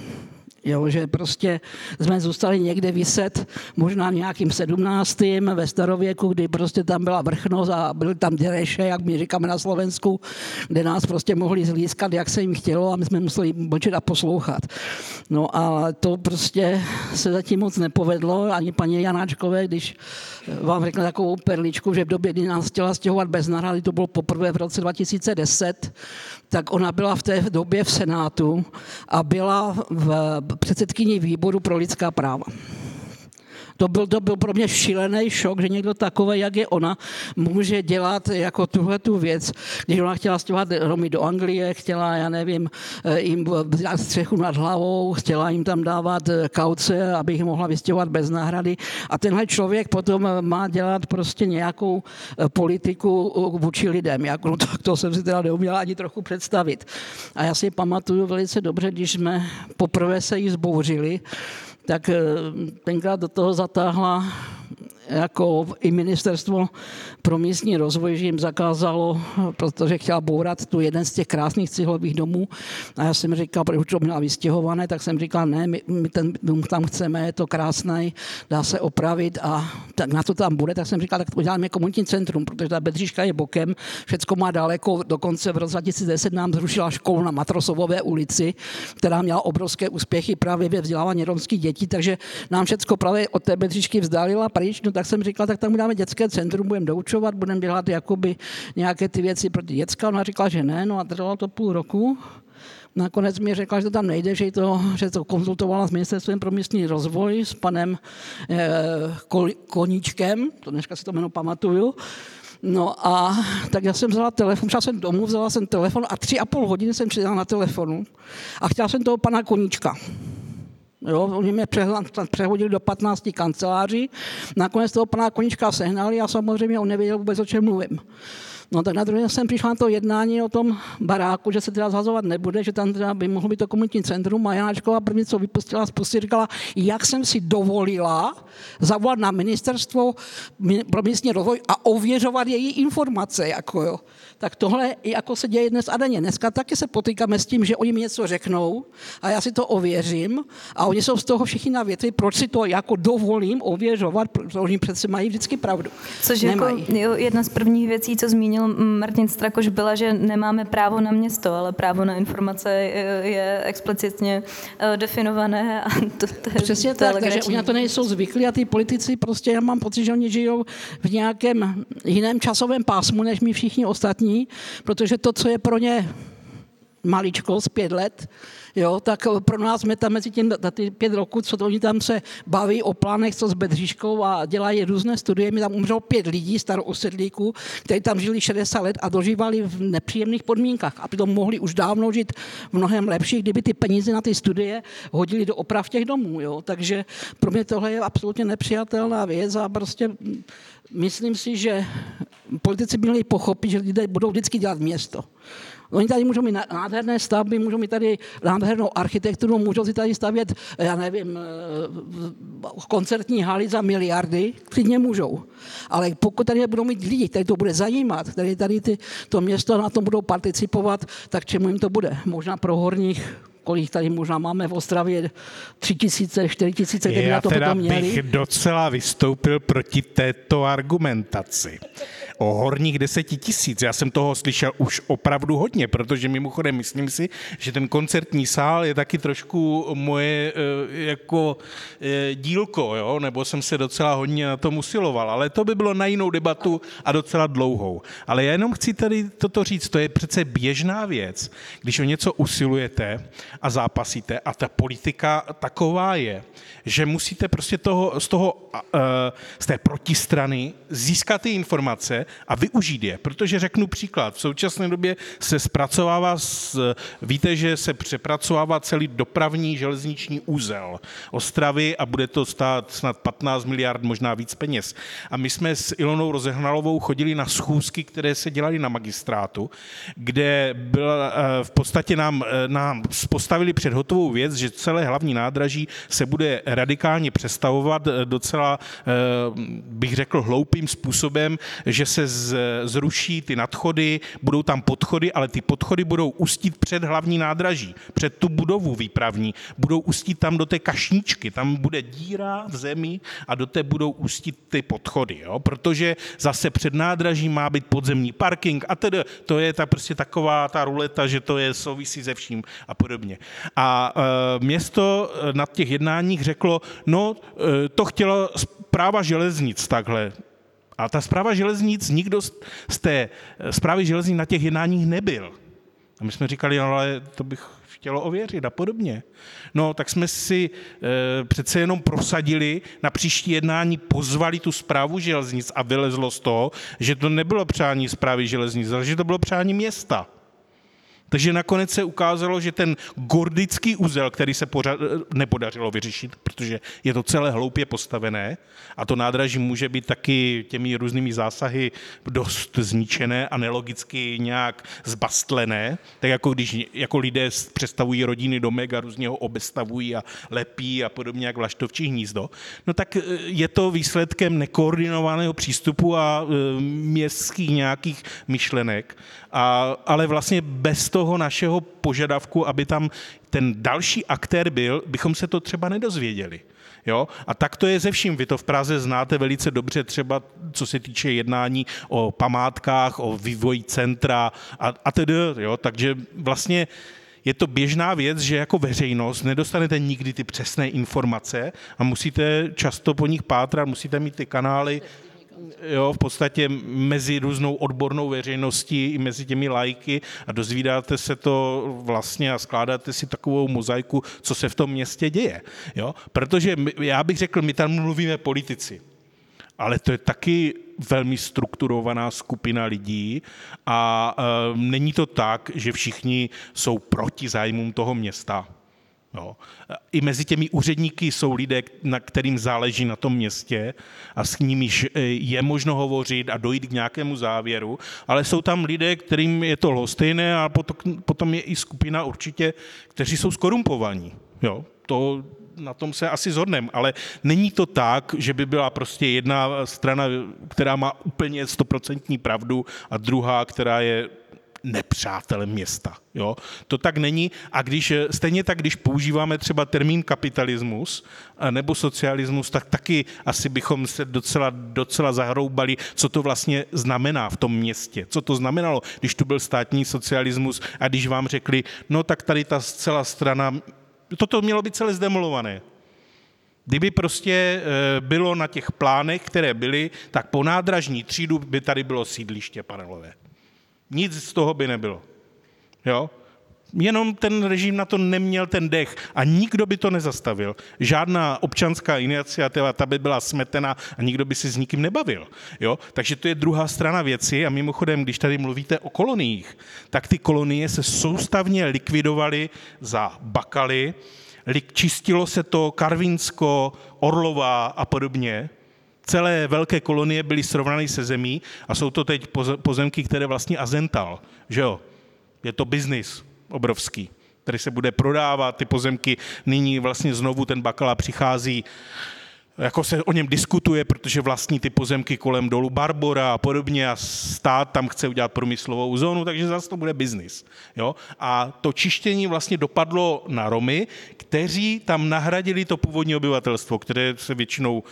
Jo, že prostě jsme zůstali někde vyset, možná v nějakým sedmnáctým ve starověku, kdy prostě tam byla vrchnost a byly tam děreše, jak my říkáme na Slovensku, kde nás prostě mohli zlískat, jak se jim chtělo a my jsme museli mlčet a poslouchat. No a to prostě se zatím moc nepovedlo, ani paní Janáčkové, když vám řekla takovou perličku, že v době, kdy nás chtěla stěhovat bez náhrady, to bylo poprvé v roce 2010, tak ona byla v té době v Senátu a byla v předsedkyní výboru pro lidská práva. To byl, to byl pro mě šílený šok, že někdo takový, jak je ona, může dělat jako tuhle tu věc. Když ona chtěla stěhovat Romy do Anglie, chtěla, já nevím, eh, jim dát střechu nad hlavou, chtěla jim tam dávat eh, kauce, aby jich mohla vystěhovat bez náhrady. A tenhle člověk potom eh, má dělat prostě nějakou politiku vůči lidem. Jak, no tak to jsem si teda neuměla ani trochu představit. A já si pamatuju velice dobře, když jsme poprvé se jí zbouřili, tak tenkrát do toho zatáhla jako i ministerstvo pro místní rozvoj, že jim zakázalo, protože chtěla bourat tu jeden z těch krásných cihlových domů. A já jsem říkal, protože to měla vystěhované, tak jsem říkal, ne, my, my ten dům tam chceme, je to krásný, dá se opravit a tak na to tam bude. Tak jsem říkal, tak uděláme komunitní centrum, protože ta Bedříška je bokem, všecko má daleko, dokonce v roce 2010 nám zrušila školu na Matrosovové ulici, která měla obrovské úspěchy právě ve vzdělávání romských dětí, takže nám všecko právě od té Bedříšky vzdálila pryč, no tak jsem říkal, tak tam dáme dětské centrum, budeme doučovat, budeme dělat jakoby nějaké ty věci pro ty děcka. Ona říkala, že ne, no a trvalo to půl roku. Nakonec mi řekla, že to tam nejde, že to, že to konzultovala s ministerstvem pro místní rozvoj, s panem eh, Koníčkem, to dneska si to jméno pamatuju. No a tak já jsem vzala telefon, šla jsem domů, vzala jsem telefon a tři a půl hodiny jsem přidala na telefonu a chtěla jsem toho pana Koníčka. Jo, oni mě přehodili do 15 kanceláří, nakonec toho pana Konička sehnali a samozřejmě on nevěděl vůbec, o čem mluvím. No tak na druhý jsem přišla na to jednání o tom baráku, že se teda zhazovat nebude, že tam teda by mohlo být to komunitní centrum a Janáčková první, co vypustila z pusty, říkala, jak jsem si dovolila zavolat na ministerstvo pro místní rozvoj a ověřovat její informace. Jako jo tak tohle jako se děje dnes a denně. Dneska taky se potýkáme s tím, že oni mi něco řeknou a já si to ověřím a oni jsou z toho všichni na věci, proč si to jako dovolím ověřovat, protože oni přece mají vždycky pravdu. Což jako jo, jedna z prvních věcí, co zmínil Martin Strakoš, byla, že nemáme právo na město, ale právo na informace je, je explicitně uh, definované. A to, to je, Přesně to tak, takže oni na to nejsou zvyklí a ty politici prostě, já mám pocit, že oni žijou v nějakém jiném časovém pásmu, než my všichni ostatní není, protože to, co je pro ně maličko z pět let, jo, tak pro nás jsme tam mezi tím za ty pět roku, co to oni tam se baví o plánech, co s Bedříškou a dělají různé studie. Mi tam umřelo pět lidí, starousedlíků, kteří tam žili 60 let a dožívali v nepříjemných podmínkách. A přitom mohli už dávno žít v mnohem lepších, kdyby ty peníze na ty studie hodili do oprav těch domů. Jo. Takže pro mě tohle je absolutně nepřijatelná věc a prostě myslím si, že politici by měli pochopit, že lidé budou vždycky dělat město. Oni tady můžou mít nádherné stavby, můžou mít tady nádhernou architekturu, můžou si tady stavět, já nevím, eh, koncertní haly za miliardy, klidně můžou. Ale pokud tady budou mít lidi, kteří to bude zajímat, kteří tady ty, to město na tom budou participovat, tak čemu jim to bude? Možná pro horních kolik tady možná máme v Ostravě, tři tisíce, čtyři tisíce, kdyby na to teda potom měli. bych docela vystoupil proti této argumentaci o horních deseti tisíc. Já jsem toho slyšel už opravdu hodně, protože mimochodem myslím si, že ten koncertní sál je taky trošku moje eh, jako eh, dílko, jo? nebo jsem se docela hodně na tom usiloval, ale to by bylo na jinou debatu a docela dlouhou. Ale já jenom chci tady toto říct, to je přece běžná věc, když o něco usilujete, a zápasíte. A ta politika taková je, že musíte prostě toho, z, toho, z té protistrany získat ty informace a využít je. Protože řeknu příklad, v současné době se zpracovává, víte, že se přepracovává celý dopravní železniční úzel Ostravy a bude to stát snad 15 miliard, možná víc peněz. A my jsme s Ilonou Rozehnalovou chodili na schůzky, které se dělaly na magistrátu, kde byla, eh, v podstatě nám, eh, nám postavili před hotovou věc, že celé hlavní nádraží se bude radikálně přestavovat eh, docela, bych řekl, hloupým způsobem, že se zruší ty nadchody, budou tam podchody, ale ty podchody budou ustit před hlavní nádraží, před tu budovu výpravní, budou ustit tam do té kašníčky, tam bude díra v zemi a do té budou ustit ty podchody, jo? protože zase před nádražím má být podzemní parking a tedy to je ta prostě taková ta ruleta, že to je souvisí se vším a podobně. A e, město e, na těch jednáních řeklo, no e, to chtělo zpráva železnic takhle. A ta zpráva železnic, nikdo z té zprávy železnic na těch jednáních nebyl. A my jsme říkali, no, ale to bych chtělo ověřit a podobně. No, tak jsme si e, přece jenom prosadili, na příští jednání pozvali tu zprávu železnic a vylezlo z toho, že to nebylo přání zprávy železnic, ale že to bylo přání města. Takže nakonec se ukázalo, že ten gordický úzel, který se pořad, nepodařilo vyřešit, protože je to celé hloupě postavené a to nádraží může být taky těmi různými zásahy dost zničené a nelogicky nějak zbastlené, tak jako když jako lidé přestavují rodiny domek a různě ho obestavují a lepí a podobně jak vlaštovčí hnízdo, no tak e, je to výsledkem nekoordinovaného přístupu a e, městských nějakých myšlenek, a, ale vlastně bez toho toho našeho požadavku, aby tam ten další aktér byl, bychom se to třeba nedozvěděli. Jo? A tak to je ze vším. Vy to v Praze znáte velice dobře, třeba co se týče jednání o památkách, o vývoji centra a, a tedy. Jo? Takže vlastně je to běžná věc, že jako veřejnost nedostanete nikdy ty přesné informace a musíte často po nich pátrat, musíte mít ty kanály, jo, v podstatě mezi různou odbornou veřejností i mezi těmi lajky a dozvídáte se to vlastně a skládáte si takovou mozaiku, co se v tom městě děje. Jo? Protože my, já bych řekl, my tam mluvíme politici, ale to je taky velmi strukturovaná skupina lidí a e, není to tak, že všichni jsou proti zájmům toho města. Jo. I mezi těmi úředníky jsou lidé, na kterým záleží na tom městě a s nimiž e, je možno hovořit a dojít k nějakému závěru, ale jsou tam lidé, kterým je to lhostejné a potom, je i skupina určitě, kteří jsou skorumpovaní. Jo. To, na tom se asi zhodneme, ale není to tak, že by byla prostě jedna strana, která má úplně stoprocentní pravdu a druhá, která je nepřátelem města. Jo? To tak není. A když, stejně tak, když používáme třeba termín kapitalismus nebo socialismus, tak taky asi bychom se docela, docela zahroubali, co to vlastně znamená v tom městě. Co to znamenalo, když tu byl státní socialismus a když vám řekli, no tak tady ta celá strana, toto mělo být celé zdemolované. Kdyby prostě eh, bylo na těch plánech, které byly, tak po nádražní třídu by tady bylo sídliště panelové. Nic z toho by nebylo. Jo? Jenom ten režim na to neměl ten dech a nikdo by to nezastavil. Žádná občanská iniciativa, ta by byla smetena a nikdo by si s nikým nebavil. Jo? Takže to je druhá strana věci a mimochodem, když tady mluvíte o koloniích, tak ty kolonie se soustavně likvidovaly za bakaly, čistilo se to Karvinsko, Orlová a podobně, celé velké kolonie byly srovnány se zemí a jsou to teď pozemky, které vlastně Azental, že jo? Je to biznis obrovský, který se bude prodávat, ty pozemky nyní vlastně znovu ten Bakala přichází jako se o něm diskutuje, protože vlastní ty pozemky kolem dolu Barbora a podobně a stát tam chce udělat průmyslovou zónu, takže zase to bude biznis. Jo? A to čištění vlastně dopadlo na Romy, kteří tam nahradili to původní obyvatelstvo, které se většinou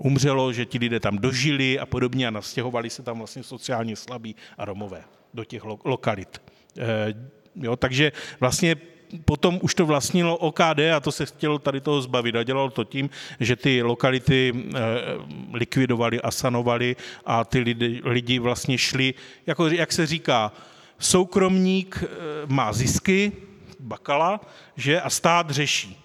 umřelo, že ti lidé tam dožili a podobně a nastěhovali se tam vlastně sociálně slabí a Romové do těch lokalit. E, jo, takže vlastně potom už to vlastnilo OKD a to se chtělo tady toho zbavit a dělalo to tím, že ty lokality e, likvidovali a sanovali a ty lidi, lidi vlastně šli, jako jak se říká, soukromník e, má zisky, Bakala, že a stát řeší,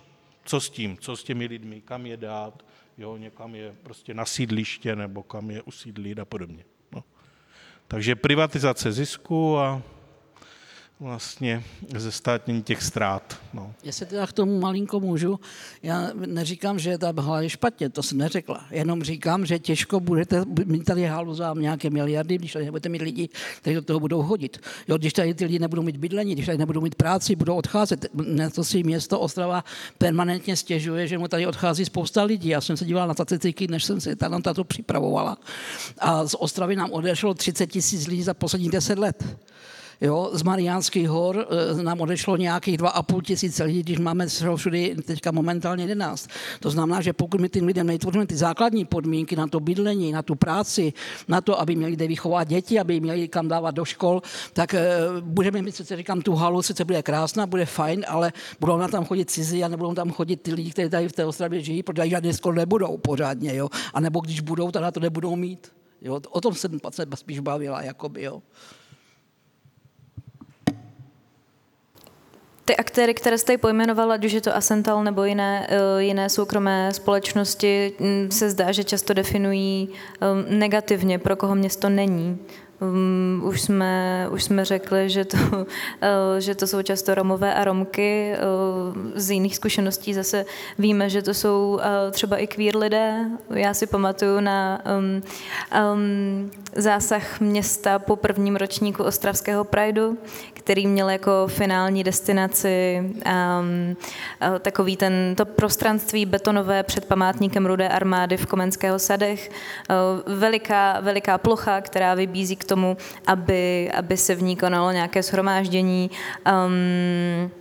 co s tím, co s těmi lidmi, kam je dát, jo, někam je prostě na sídliště nebo kam je usídlit a podobně. No. Takže privatizace zisku a vlastně ze státnění těch ztrát. No. Jestli teda k tomu malinko můžu, já neříkám, že ta hala je špatně, to jsem neřekla. Jenom říkám, že těžko budete mít tady halu za nějaké miliardy, když tady nebudete mít lidi, kteří do toho budou hodit. Jo, když tady ty lidi nebudou mít bydlení, když tady nebudou mít práci, budou odcházet. Na to si město Ostrava permanentně stěžuje, že mu tady odchází spousta lidí. Já jsem se díval na statistiky, než jsem si tam tato připravovala. A z Ostravy nám odešlo 30 tisíc lidí za posledních 10 let. Jo, z Mariánských hor e, nám odešlo nějakých 2,5 tisíce lidí, když máme všude teďka momentálně 11. To znamená, že pokud my tím lidem nejtvoříme ty základní podmínky na to bydlení, na tu práci, na to, aby měli kde vychovat děti, aby měli kam dávat do škol, tak e, budeme mít, sice říkám, tu halu sice bude krásná, bude fajn, ale budou na tam chodit cizí a nebudou tam chodit ty lidi, kteří tady v té Ostravě žijí, protože žádné skoro nebudou pořádně, jo. A nebo když budou, tak na to nebudou mít. Jo, o tom jsem se spíš bavila, jakoby, jo. Ty aktéry, které jste pojmenovala, ať už je to Asental nebo jiné, eh, jiné soukromé společnosti, mm, se zdá, že často definují eh, negativně, pro koho město není. Um, už, jsme, už jsme řekli, že to, uh, že to jsou často Romové a Romky. Uh, z jiných zkušeností zase víme, že to jsou uh, třeba i queer lidé. Já si pamatuju na um, um, zásah města po prvním ročníku Ostravského Prideu, který měl jako finální destinaci um, takový ten, to prostranství betonové před památníkem Rudé armády v Komenského sadech. Uh, veliká, veliká plocha, která vybízí k tomu, aby, aby se v ní konalo nějaké shromáždění. Um,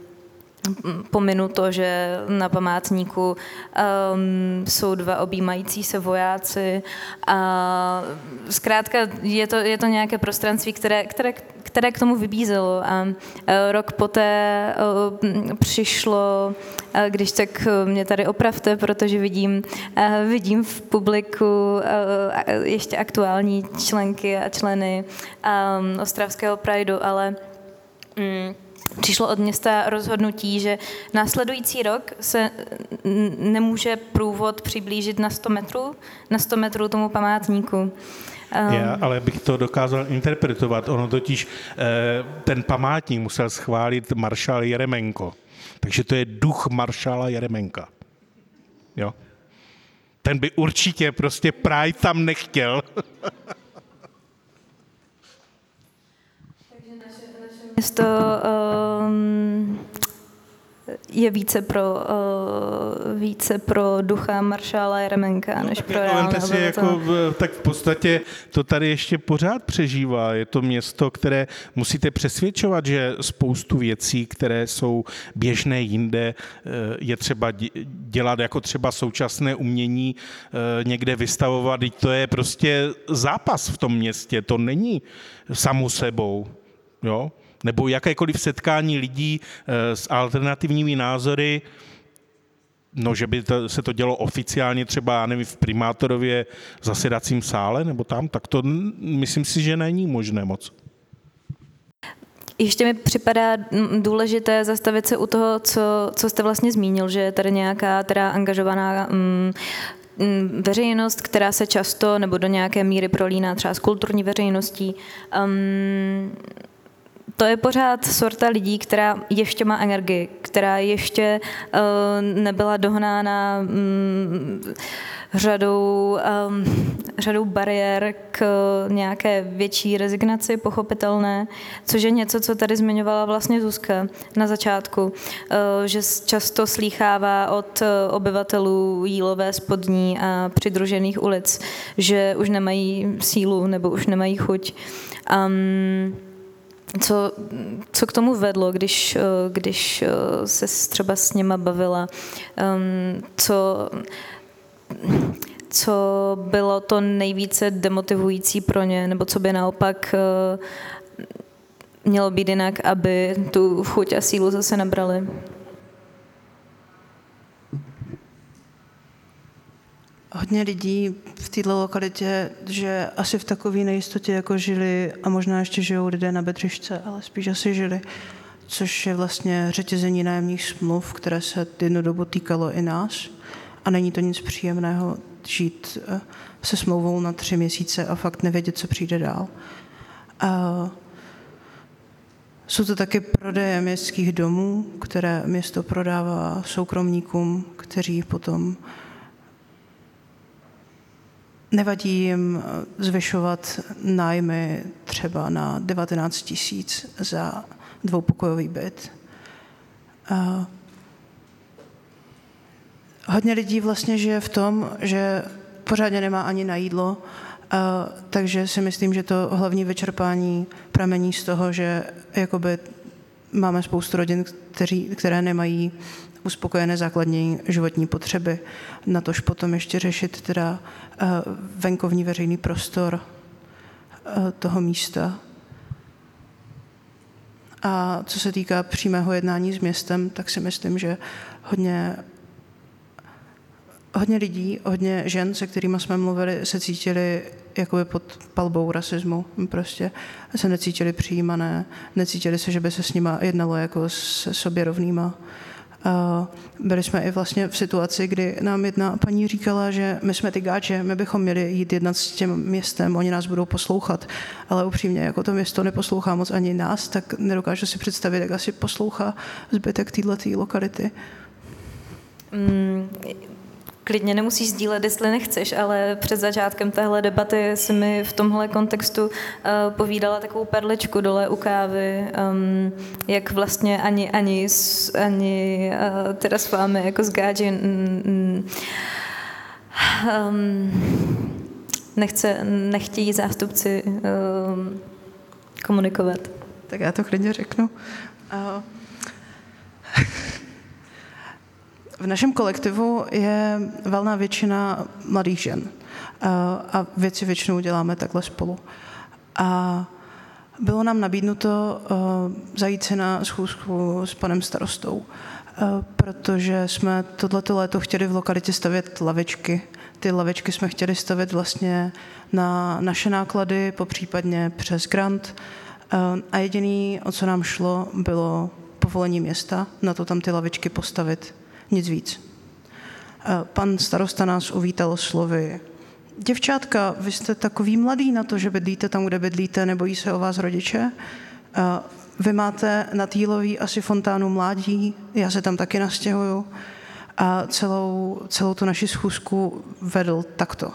pominu to, že na památníku um, jsou dva objímající se vojáci a zkrátka je to, je to nějaké prostranství, které, které, které k tomu vybízelo a uh, rok poté uh, přišlo, uh, když tak mě tady opravte, protože vidím, uh, vidím v publiku ještě aktuální členky a členy um, Ostravského Prideu, ale um, přišlo od města rozhodnutí, že následující rok se nemůže průvod přiblížit na 100 metrů, na 100 metrů tomu památníku. Já, ale bych to dokázal interpretovat. Ono totiž eh, ten památník musel schválit maršál Jeremenko. Takže to je duch maršála Jeremenka. Jo? Ten by určitě prostě Pride tam nechtěl. Město um, je více pro, uh, více pro ducha maršála Jeremenka, no, než pro jako reálného si jako, Tak v podstatě to tady ještě pořád přežívá. Je to město, které musíte přesvědčovat, že spoustu věcí, které jsou běžné jinde, eh, je třeba dělat jako třeba současné umění, eh, někde vystavovat. To je prostě zápas v tom městě, to není samu sebou. Jo? Nebo jakékoliv setkání lidí eh, s alternativními názory, no, že by to, se to dělo oficiálně třeba, já nevím, v primátorově zasedacím sále nebo tam, tak to myslím si, že není možné moc. Ještě mi připadá důležité zastavit se u toho, co, co jste vlastně zmínil, že je tady nějaká teda angažovaná mm, veřejnost, která se často nebo do nějaké míry prolíná třeba s kulturní veřejností. Um, to je pořád sorta lidí, která ještě má energii, která ještě uh, nebyla dohnána um, řadou, um, řadou bariér k nějaké větší rezignaci, pochopitelné, což je něco, co tady zmiňovala vlastně Zuzka na začátku, uh, že často slýchává od obyvatelů Jílové spodní a přidružených ulic, že už nemají sílu nebo už nemají chuť. Um, co, co k tomu vedlo, když, eh, když eh, se třeba s něma bavila, ehm, co, co bylo to nejvíce demotivující pro ně, nebo co by naopak eh, mělo být jinak, aby tu chuť a sílu zase nabrali? Hodně lidí v této lokalitě, že asi v takové nejistotě, jako žili, a možná ještě žijou lidé na Bedřišce, ale spíš asi žili, což je vlastně řetězení nájemních smluv, které se jednu dobu týkalo i nás. A není to nic příjemného žít eh, se smlouvou na tři měsíce a fakt nevědět, co přijde dál. A jsou to taky prodeje městských domů, které město prodává soukromníkům, kteří potom nevadí jim zvyšovat nájmy třeba na 19 tisíc za dvoupokojový byt. A hodně lidí vlastně žije v tom, že pořádně nemá ani na jídlo, a, takže si myslím, že to hlavní vyčerpání pramení z toho, že jakoby máme spoustu rodin, kteří, které nemají uspokojené základní životní potřeby. Na tož potom ještě řešit teda venkovní veřejný prostor toho místa. A co se týká přímého jednání s městem, tak si myslím, že hodně hodně lidí, hodně žen, se kterými jsme mluvili, se cítili jakoby pod palbou rasismu. Prostě se necítili přijímané, necítili se, že by se s nima jednalo jako se sobě rovnýma. Byli jsme i vlastně v situaci, kdy nám jedna paní říkala, že my jsme ty gáče, my bychom měli jít jednat s tím městem, oni nás budou poslouchat, ale upřímně, jako to město neposlouchá moc ani nás, tak nedokážu si představit, jak asi poslouchá zbytek této lokality. Mm, klidně nemusíš sdílet, jestli nechceš, ale před začátkem téhle debaty si mi v tomhle kontextu uh, povídala takovou perličku dole u kávy, um, jak vlastně ani, ani, ani uh, teda s vámi jako z Gáži um, nechce, nechtějí zástupci um, komunikovat. Tak já to klidně řeknu. Uh, v našem kolektivu je valná většina mladých žen a věci většinou děláme takhle spolu. A bylo nám nabídnuto zajít si na schůzku s panem starostou, protože jsme tohleto léto chtěli v lokalitě stavět lavičky. Ty lavičky jsme chtěli stavět vlastně na naše náklady, popřípadně přes grant. A jediný, o co nám šlo, bylo povolení města na to tam ty lavičky postavit nic víc. Pan starosta nás uvítal slovy. Děvčátka, vy jste takový mladý na to, že bydlíte tam, kde bydlíte, nebojí se o vás rodiče? Vy máte na Týlový asi fontánu mládí, já se tam taky nastěhuju. A celou, celou tu naši schůzku vedl takto.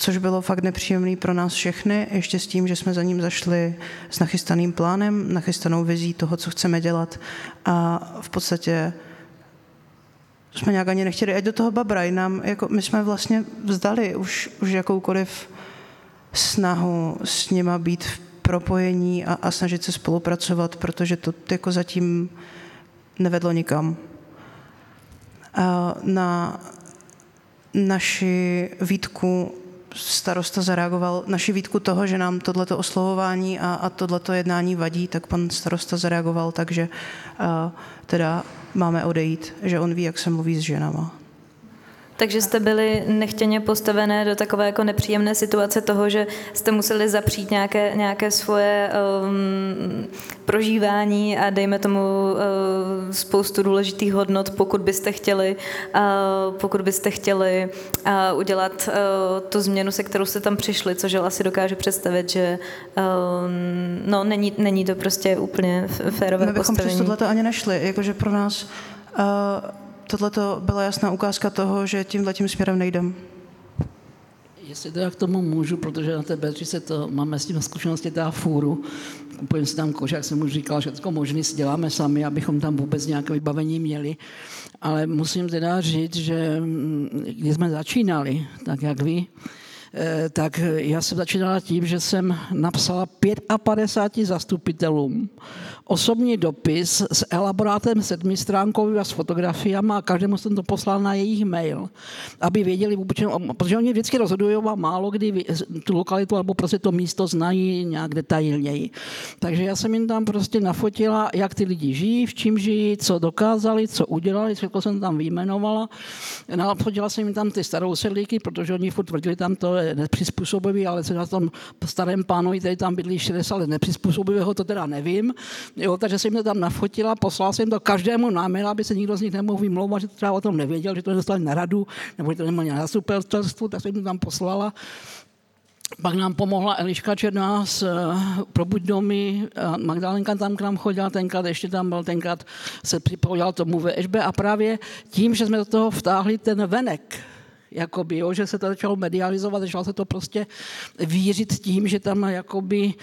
Což bylo fakt nepříjemný pro nás všechny, ještě s tím, že jsme za ním zašli s nachystaným plánem, nachystanou vizí toho, co chceme dělat. A v podstatě jsme nějak ani nechtěli ať do toho babraj. Nám, jako, my jsme vlastně vzdali už, už jakoukoliv snahu s nima být v propojení a, a snažit se spolupracovat, protože to jako zatím nevedlo nikam. A na naši výtku starosta zareagoval naši výtku toho, že nám tohleto oslovování a, a tohleto jednání vadí, tak pan starosta zareagoval tak, že uh, teda máme odejít, že on ví, jak se mluví s ženama. Takže jste byli nechtěně postavené do takové jako nepříjemné situace toho, že jste museli zapřít nějaké, nějaké svoje um, prožívání a dejme tomu uh, spoustu důležitých hodnot, pokud byste chtěli, uh, pokud byste chtěli uh, udělat uh, tu změnu, se kterou jste tam přišli, což asi dokážu představit, že uh, no, není, není to prostě úplně férové My bychom postavení. přes tohle ani nešli, jakože pro nás uh, tohle byla jasná ukázka toho, že tímhle tím směrem nejdem. Jestli teda k tomu můžu, protože na té Beatrice to máme s tím zkušenosti teda fůru. Kupujeme si tam kože, jak jsem už říkal, že to možný si děláme sami, abychom tam vůbec nějaké vybavení měli. Ale musím teda říct, že mm, když jsme začínali, tak jak vy, Eh, tak já jsem začínala tím, že jsem napsala 55 zastupitelům osobní dopis s elaborátem sedmistránkovým a s fotografiami a každému jsem to poslal na jejich mail, aby věděli protože oni vždycky rozhodují a málo kdy tu lokalitu nebo prostě to místo znají nějak detailněji. Takže já jsem jim tam prostě nafotila, jak ty lidi žijí, v čím žijí, co dokázali, co udělali, všechno jsem tam vyjmenovala. Nafotila jsem jim tam ty starou sedlíky, protože oni furt tvrdili tam to, je nepřizpůsobivý, ale co na tom starém pánovi, který tam bydlí 60 let nepřizpůsobivého, to teda nevím. Jo, takže jsem to tam nafotila, poslal jsem to každému náměl, aby se nikdo z nich nemohl vymlouvat, že to třeba o tom nevěděl, že to dostali na radu, nebo že to neměl na zastupitelstvu, tak jsem to tam poslala. Pak nám pomohla Eliška Černá z uh, Probuď domy, uh, Magdalenka tam k nám chodila tenkrát, ještě tam byl tenkrát, se připojila tomu VŠB a právě tím, že jsme do toho vtáhli ten venek, jakoby, jo, že se to začalo medializovat, začalo se to prostě vířit tím, že tam jakoby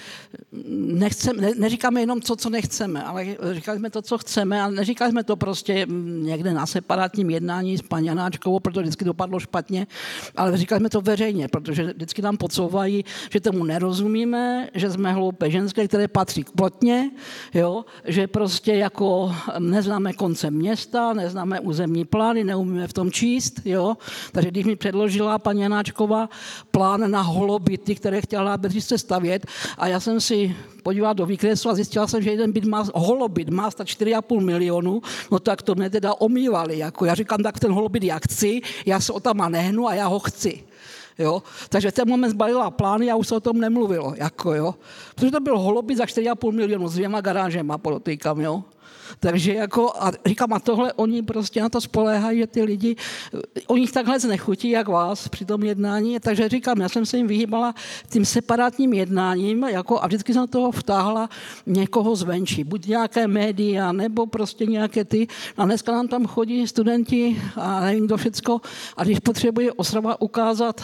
nechceme, ne, neříkáme jenom to, co nechceme, ale říkali jsme to, co chceme a neříkali jsme to prostě někde na separátním jednání s paní Janáčkovou, protože vždycky dopadlo špatně, ale říkali jsme to veřejně, protože vždycky nám podsouvají, že tomu nerozumíme, že jsme hloupé ženské, které patří k plotně, jo, že prostě jako neznáme konce města, neznáme územní plány, neumíme v tom číst, jo, takže když mi předložila paní Janáčková plán na holobyty, které chtěla na Bedřice stavět a já jsem si podívala do výkresu a zjistila jsem, že jeden byt má, holobyt má stát 4,5 milionu, no tak to mě teda omývali. Jako já říkám, tak ten holobyt já chci, já se o tam nehnu a já ho chci. Jo? Takže ten moment zbalila plány a už se o tom nemluvilo. Jako, jo? Protože to byl holobyt za 4,5 milionu s dvěma garážema, podotýkám. Jo? Takže jako, a říkám, a tohle oni prostě na to spoléhají, že ty lidi, oni jich takhle znechutí, jak vás při tom jednání, takže říkám, já jsem se jim vyhýbala tím separátním jednáním jako, a vždycky jsem toho vtáhla někoho zvenčí, buď nějaké média, nebo prostě nějaké ty. A dneska nám tam chodí studenti a nevím kdo všecko, a když potřebuje Ostrava ukázat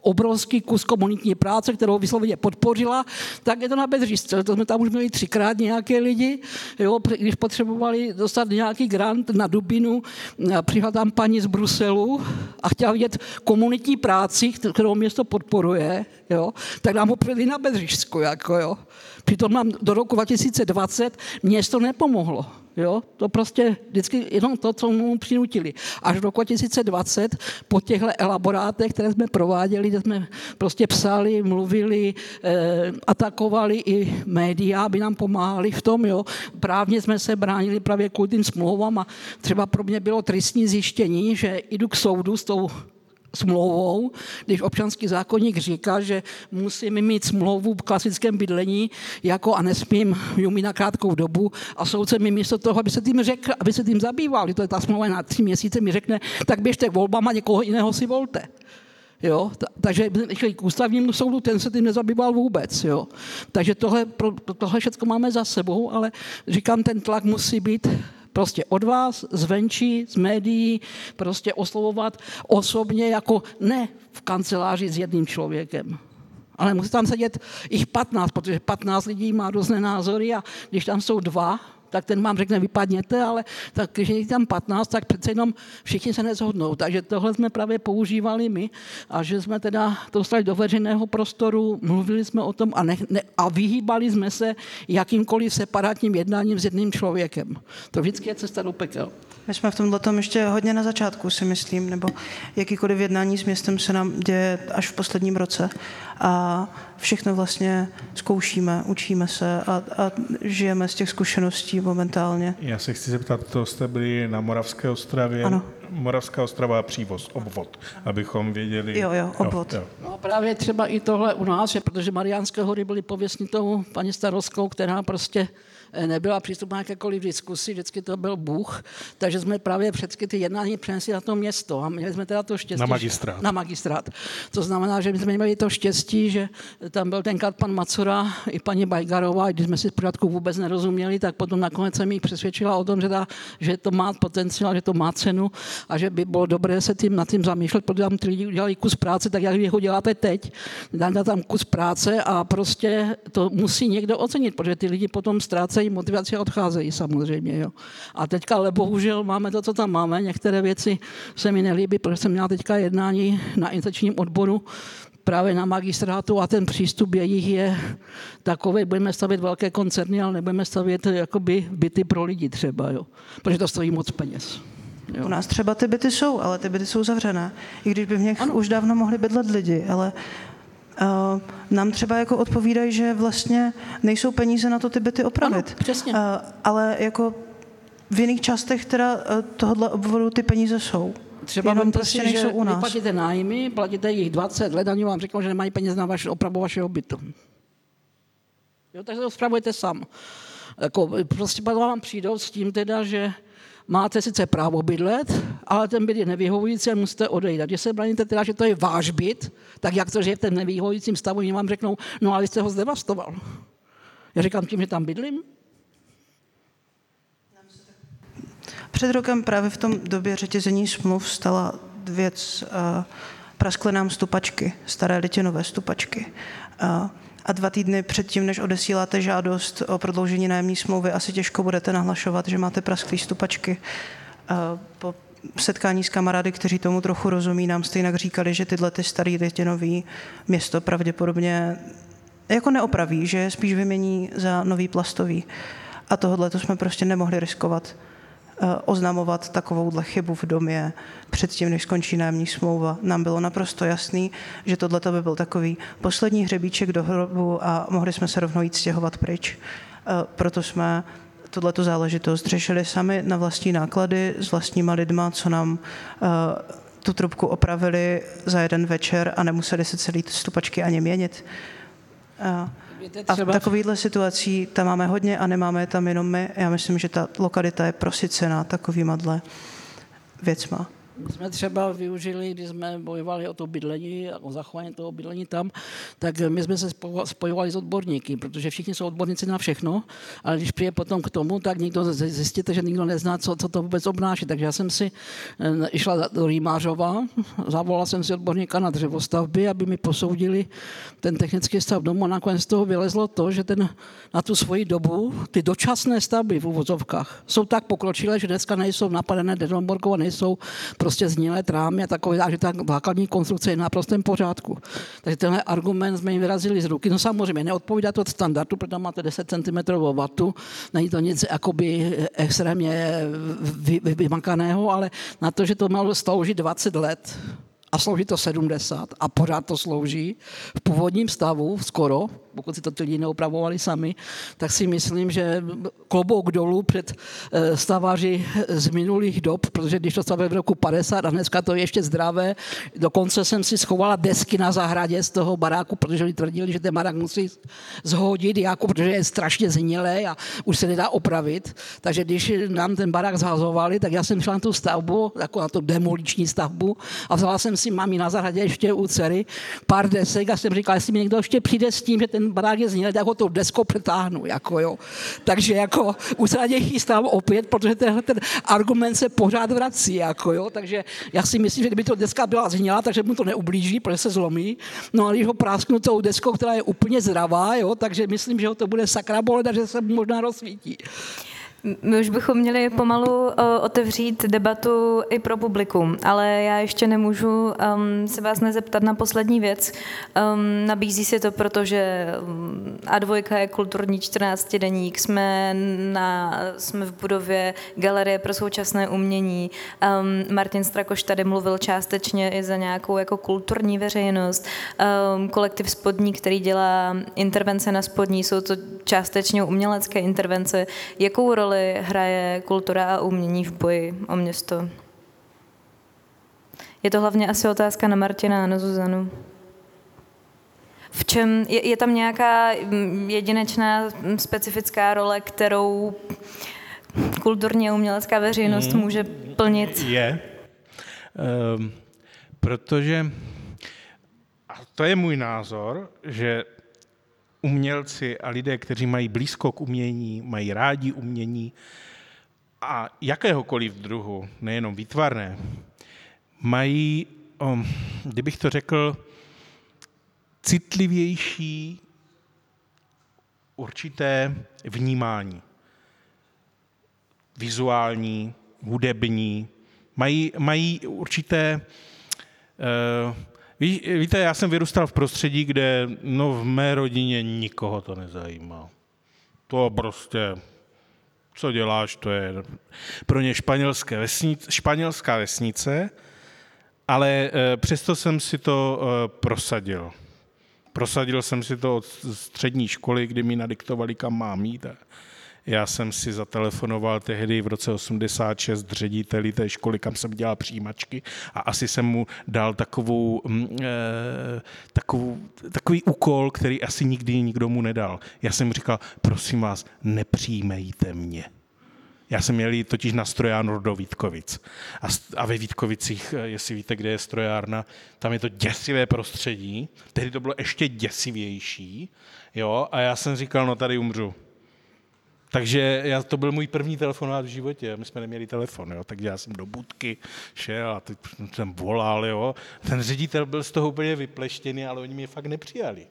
obrovský kus komunitní práce, kterou vysloveně podpořila, tak je to na Bedřišce. To jsme tam už měli třikrát nějaké lidi, jo, když potřebovali dostat nějaký grant na Dubinu, přišla tam paní z Bruselu a chtěla vidět komunitní práci, kterou město podporuje, jo, tak nám ho na Bedřišsku. Jako, jo. Přitom nám do roku 2020 město nepomohlo. Jo? To prostě vždycky jenom to, co mu přinutili. Až do roku 2020 po těchto elaborátech, které jsme prováděli, kde jsme prostě psali, mluvili, eh, atakovali i média, aby nám pomáhali v tom. Jo? Právně jsme se bránili právě kvůli tím smlouvám a třeba pro mě bylo tristní zjištění, že jdu k soudu s tou smlouvou, když občanský zákonník říká, že musím mít smlouvu v klasickém bydlení jako a nesmím ji mít na krátkou dobu a soudce mi místo toho, aby se tím řekl, aby se tím zabýval, to je ta smlouva na tři měsíce, mi řekne, tak běžte k volbám a někoho jiného si volte. Jo? Takže šli k ústavnímu soudu, ten se tím nezabýval vůbec. Jo? Takže tohle, tohle všechno máme za sebou, ale říkám, ten tlak musí být Prostě od vás, zvenčí, z médií, prostě oslovovat osobně jako ne v kanceláři s jedním člověkem. Ale musí tam sedět jich 15, protože 15 lidí má různé názory a když tam jsou dva, tak ten vám řekne vypadněte, ale tak, když je tam 15, tak přece jenom všichni se nezhodnou. Takže tohle jsme právě používali my a že jsme teda to dostali do veřejného prostoru, mluvili jsme o tom a, ne, ne, a vyhýbali jsme se jakýmkoliv separátním jednáním s jedným člověkem. To vždycky je cesta do pekel. My jsme v tomhle tom ještě hodně na začátku, si myslím, nebo jakýkoliv jednání s městem se nám děje až v posledním roce. A všechno vlastně zkoušíme, učíme se a, a žijeme z těch zkušeností momentálně. Já se chci zeptat, to jste byli na Moravské ostravě. Ano. Moravská ostrava a přívoz, obvod, abychom věděli. Jo, jo, obvod. Jo, jo. No právě třeba i tohle u nás, protože Mariánské hory byly pověstní tou paní starostkou, která prostě nebyla přístupná jakékoliv diskusi, vždycky to byl Bůh, takže jsme právě všechny ty jednání přenesli na to město a měli jsme teda to štěstí. Na magistrát. Na magistrát. To znamená, že my jsme měli to štěstí, že tam byl tenkrát pan Macura i paní Bajgarová, když jsme si zpořádku vůbec nerozuměli, tak potom nakonec jsem jich přesvědčila o tom, že, ta, že to má potenciál, že to má cenu a že by bylo dobré se tím nad tím zamýšlet, protože tam ty lidi udělali kus práce, tak jak vy ho děláte teď, dáte tam kus práce a prostě to musí někdo ocenit, protože ty lidi potom ztrácejí ztrácejí motivaci a odcházejí samozřejmě. Jo. A teďka, ale bohužel máme to, co tam máme. Některé věci se mi nelíbí, protože jsem měla teďka jednání na intačním odboru právě na magistrátu a ten přístup jejich je takový, budeme stavět velké koncerny, ale nebudeme stavět jakoby byty pro lidi třeba, jo. protože to stojí moc peněz. Jo. U nás třeba ty byty jsou, ale ty byty jsou zavřené. I když by v nich ano. už dávno mohli bydlet lidi, ale nám třeba jako odpovídají, že vlastně nejsou peníze na to ty byty opravit. Ano, přesně. Uh, ale jako v jiných částech teda uh, tohohle obvodu ty peníze jsou. třeba Jenom vemte prostě si, nejsou že u nás. platíte nájmy, platíte jich 20 let a oni vám řeknou, že nemají peněz na vaši, opravu vašeho bytu. Jo, takže to spravujete sám. Jako, prostě vám přijdou s tím teda, že máte sice právo bydlet, ale ten byt je nevyhovující a musíte odejít. A když se braníte teda, že to je váš byt, tak jak to, že je v tom nevyhovujícím stavu, oni vám řeknou, no ale jste ho zdevastoval. Já říkám tím, že tam bydlím, Před rokem právě v tom době řetězení smluv stala věc, uh, praskly nám stupačky, staré litinové stupačky. A dva týdny předtím, než odesíláte žádost o prodloužení nájemní smlouvy, asi těžko budete nahlašovat, že máte prasklé stupačky. Po setkání s kamarády, kteří tomu trochu rozumí, nám stejně říkali, že tyhle ty starý litinový město pravděpodobně jako neopraví, že spíš vymění za nový plastový. A tohle to jsme prostě nemohli riskovat oznamovat takovouhle chybu v domě předtím, než skončí nájemní smlouva. Nám bylo naprosto jasný, že tohle by byl takový poslední hřebíček do hrobu a mohli jsme se rovnou jít stěhovat pryč. Eh, Proto jsme tuto záležitost řešili sami na vlastní náklady s vlastníma lidma, co nám eh, tu trubku opravili za jeden večer a nemuseli se celý stupačky ani měnit. A třeba- takovýchhle situací tam máme hodně a nemáme je tam jenom my. Já myslím, že ta lokalita je prosycená takovýma dle věcma. My jsme třeba využili, když jsme bojovali o to bydlení, o zachování toho bydlení tam, tak my jsme se spo- spojovali s odborníky, protože všichni jsou odborníci na všechno, ale když přijde potom k tomu, tak nikdo zjistíte, že nikdo nezná, co, co to vůbec obnáší. Takže já jsem si eh, išla do Rýmářova, zavolala jsem si odborníka na dřevostavby, aby mi posoudili ten technický stav domu a nakonec z toho vylezlo to, že ten, na tu svoji dobu ty dočasné stavby v uvozovkách jsou tak pokročilé, že dneska nejsou napadené Dedomborkova, nejsou prostě znělé trámy a takové, že ta základní konstrukce je na prostém pořádku. Takže tenhle argument jsme jim vyrazili z ruky. No samozřejmě neodpovídá to standardu, protože tam máte 10 cm vatu, není to nic jakoby extrémně vy, vymakaného, ale na to, že to mělo sloužit 20 let, a slouží to 70 a pořád to slouží v původním stavu skoro, pokud si to ty lidi neopravovali sami, tak si myslím, že klobouk dolů před eh, staváři z minulých dob, protože když to stavili v roku 50 a dneska to je ještě zdravé, dokonce jsem si schovala desky na zahradě z toho baráku, protože oni tvrdili, že ten barák musí zhodit, jako, protože je strašně zhnilé a už se nedá opravit. Takže když nám ten barák zhazovali, tak já jsem šla na tu stavbu, jako na tu demoliční stavbu a vzala jsem si mami na zahradě ještě u dcery pár desek a jsem říkala, jestli mi někdo ještě přijde s tím, že ten barák je zhnilý, tak ho tou deskou přetáhnu. Jako, jo. Takže jako už se na něj chystám opět, protože tenhle ten argument se pořád vrací. Jako, jo. Takže já si myslím, že kdyby to deska byla zhnilá, takže mu to neublíží, protože se zlomí. No a když ho prásknu tou deskou, která je úplně zdravá, jo, takže myslím, že ho to bude sakra bolet a že se možná rozsvítí. My už bychom měli pomalu uh, otevřít debatu i pro publikum, ale já ještě nemůžu um, se vás nezeptat na poslední věc. Um, nabízí se to, protože um, A2 je kulturní 14 deník, jsme, na, jsme v budově Galerie pro současné umění. Um, Martin Strakoš tady mluvil částečně i za nějakou jako kulturní veřejnost. Kolektiv Spodní, který dělá intervence na spodní, jsou to částečně umělecké intervence. Jakou roli hraje kultura a umění v boji o město? Je to hlavně asi otázka na Martina a na Zuzanu. V čem je, je tam nějaká mm, jedinečná mm, specifická role, kterou kulturní a umělecká veřejnost Mm. může plnit? Je, um, protože, a to je můj názor, že umělci a lidé, kteří mají blízko k umění, mají rádi umění a jakéhokoliv druhu, nejenom výtvarné, mají, um, kdybych to řekl, citlivější určité vnímání. Vizuální, hudební, mají, mají určité... Uh, ví, víte, já jsem vyrůstal v prostředí, kde no, v mé rodině nikoho to nezajímá. To prostě, co děláš, to je pro ně španělské vesnice, španělská vesnice, ale uh, přesto jsem si to uh, prosadil. Prosadil jsem si to od střední školy, kdy mi nadiktovali, kam mám jít. A Já jsem si zatelefonoval tehdy v roce 86 řediteli té školy, kam jsem dělal přijímačky a asi jsem mu dal takovou, e, takovou, takový úkol, který asi nikdy nikdo mu nedal. Já jsem říkal, prosím vás, nepřijmejte mě. Já jsem měl totiž na strojárnu do Vítkovic. A, a ve Vítkovicích, eh, jestli víte, kde je strojárna, tam je to děsivé prostředí. Tehdy to bylo ještě děsivější. Jo? A já jsem říkal, no tady umřu. Takže já, to byl můj první telefonát v životě. My jsme neměli telefon, jo? takže já jsem do budky šel a teď jsem volal. Jo? Ten ředitel byl z toho úplně vypleštěný, ale oni mě fakt nepřijali.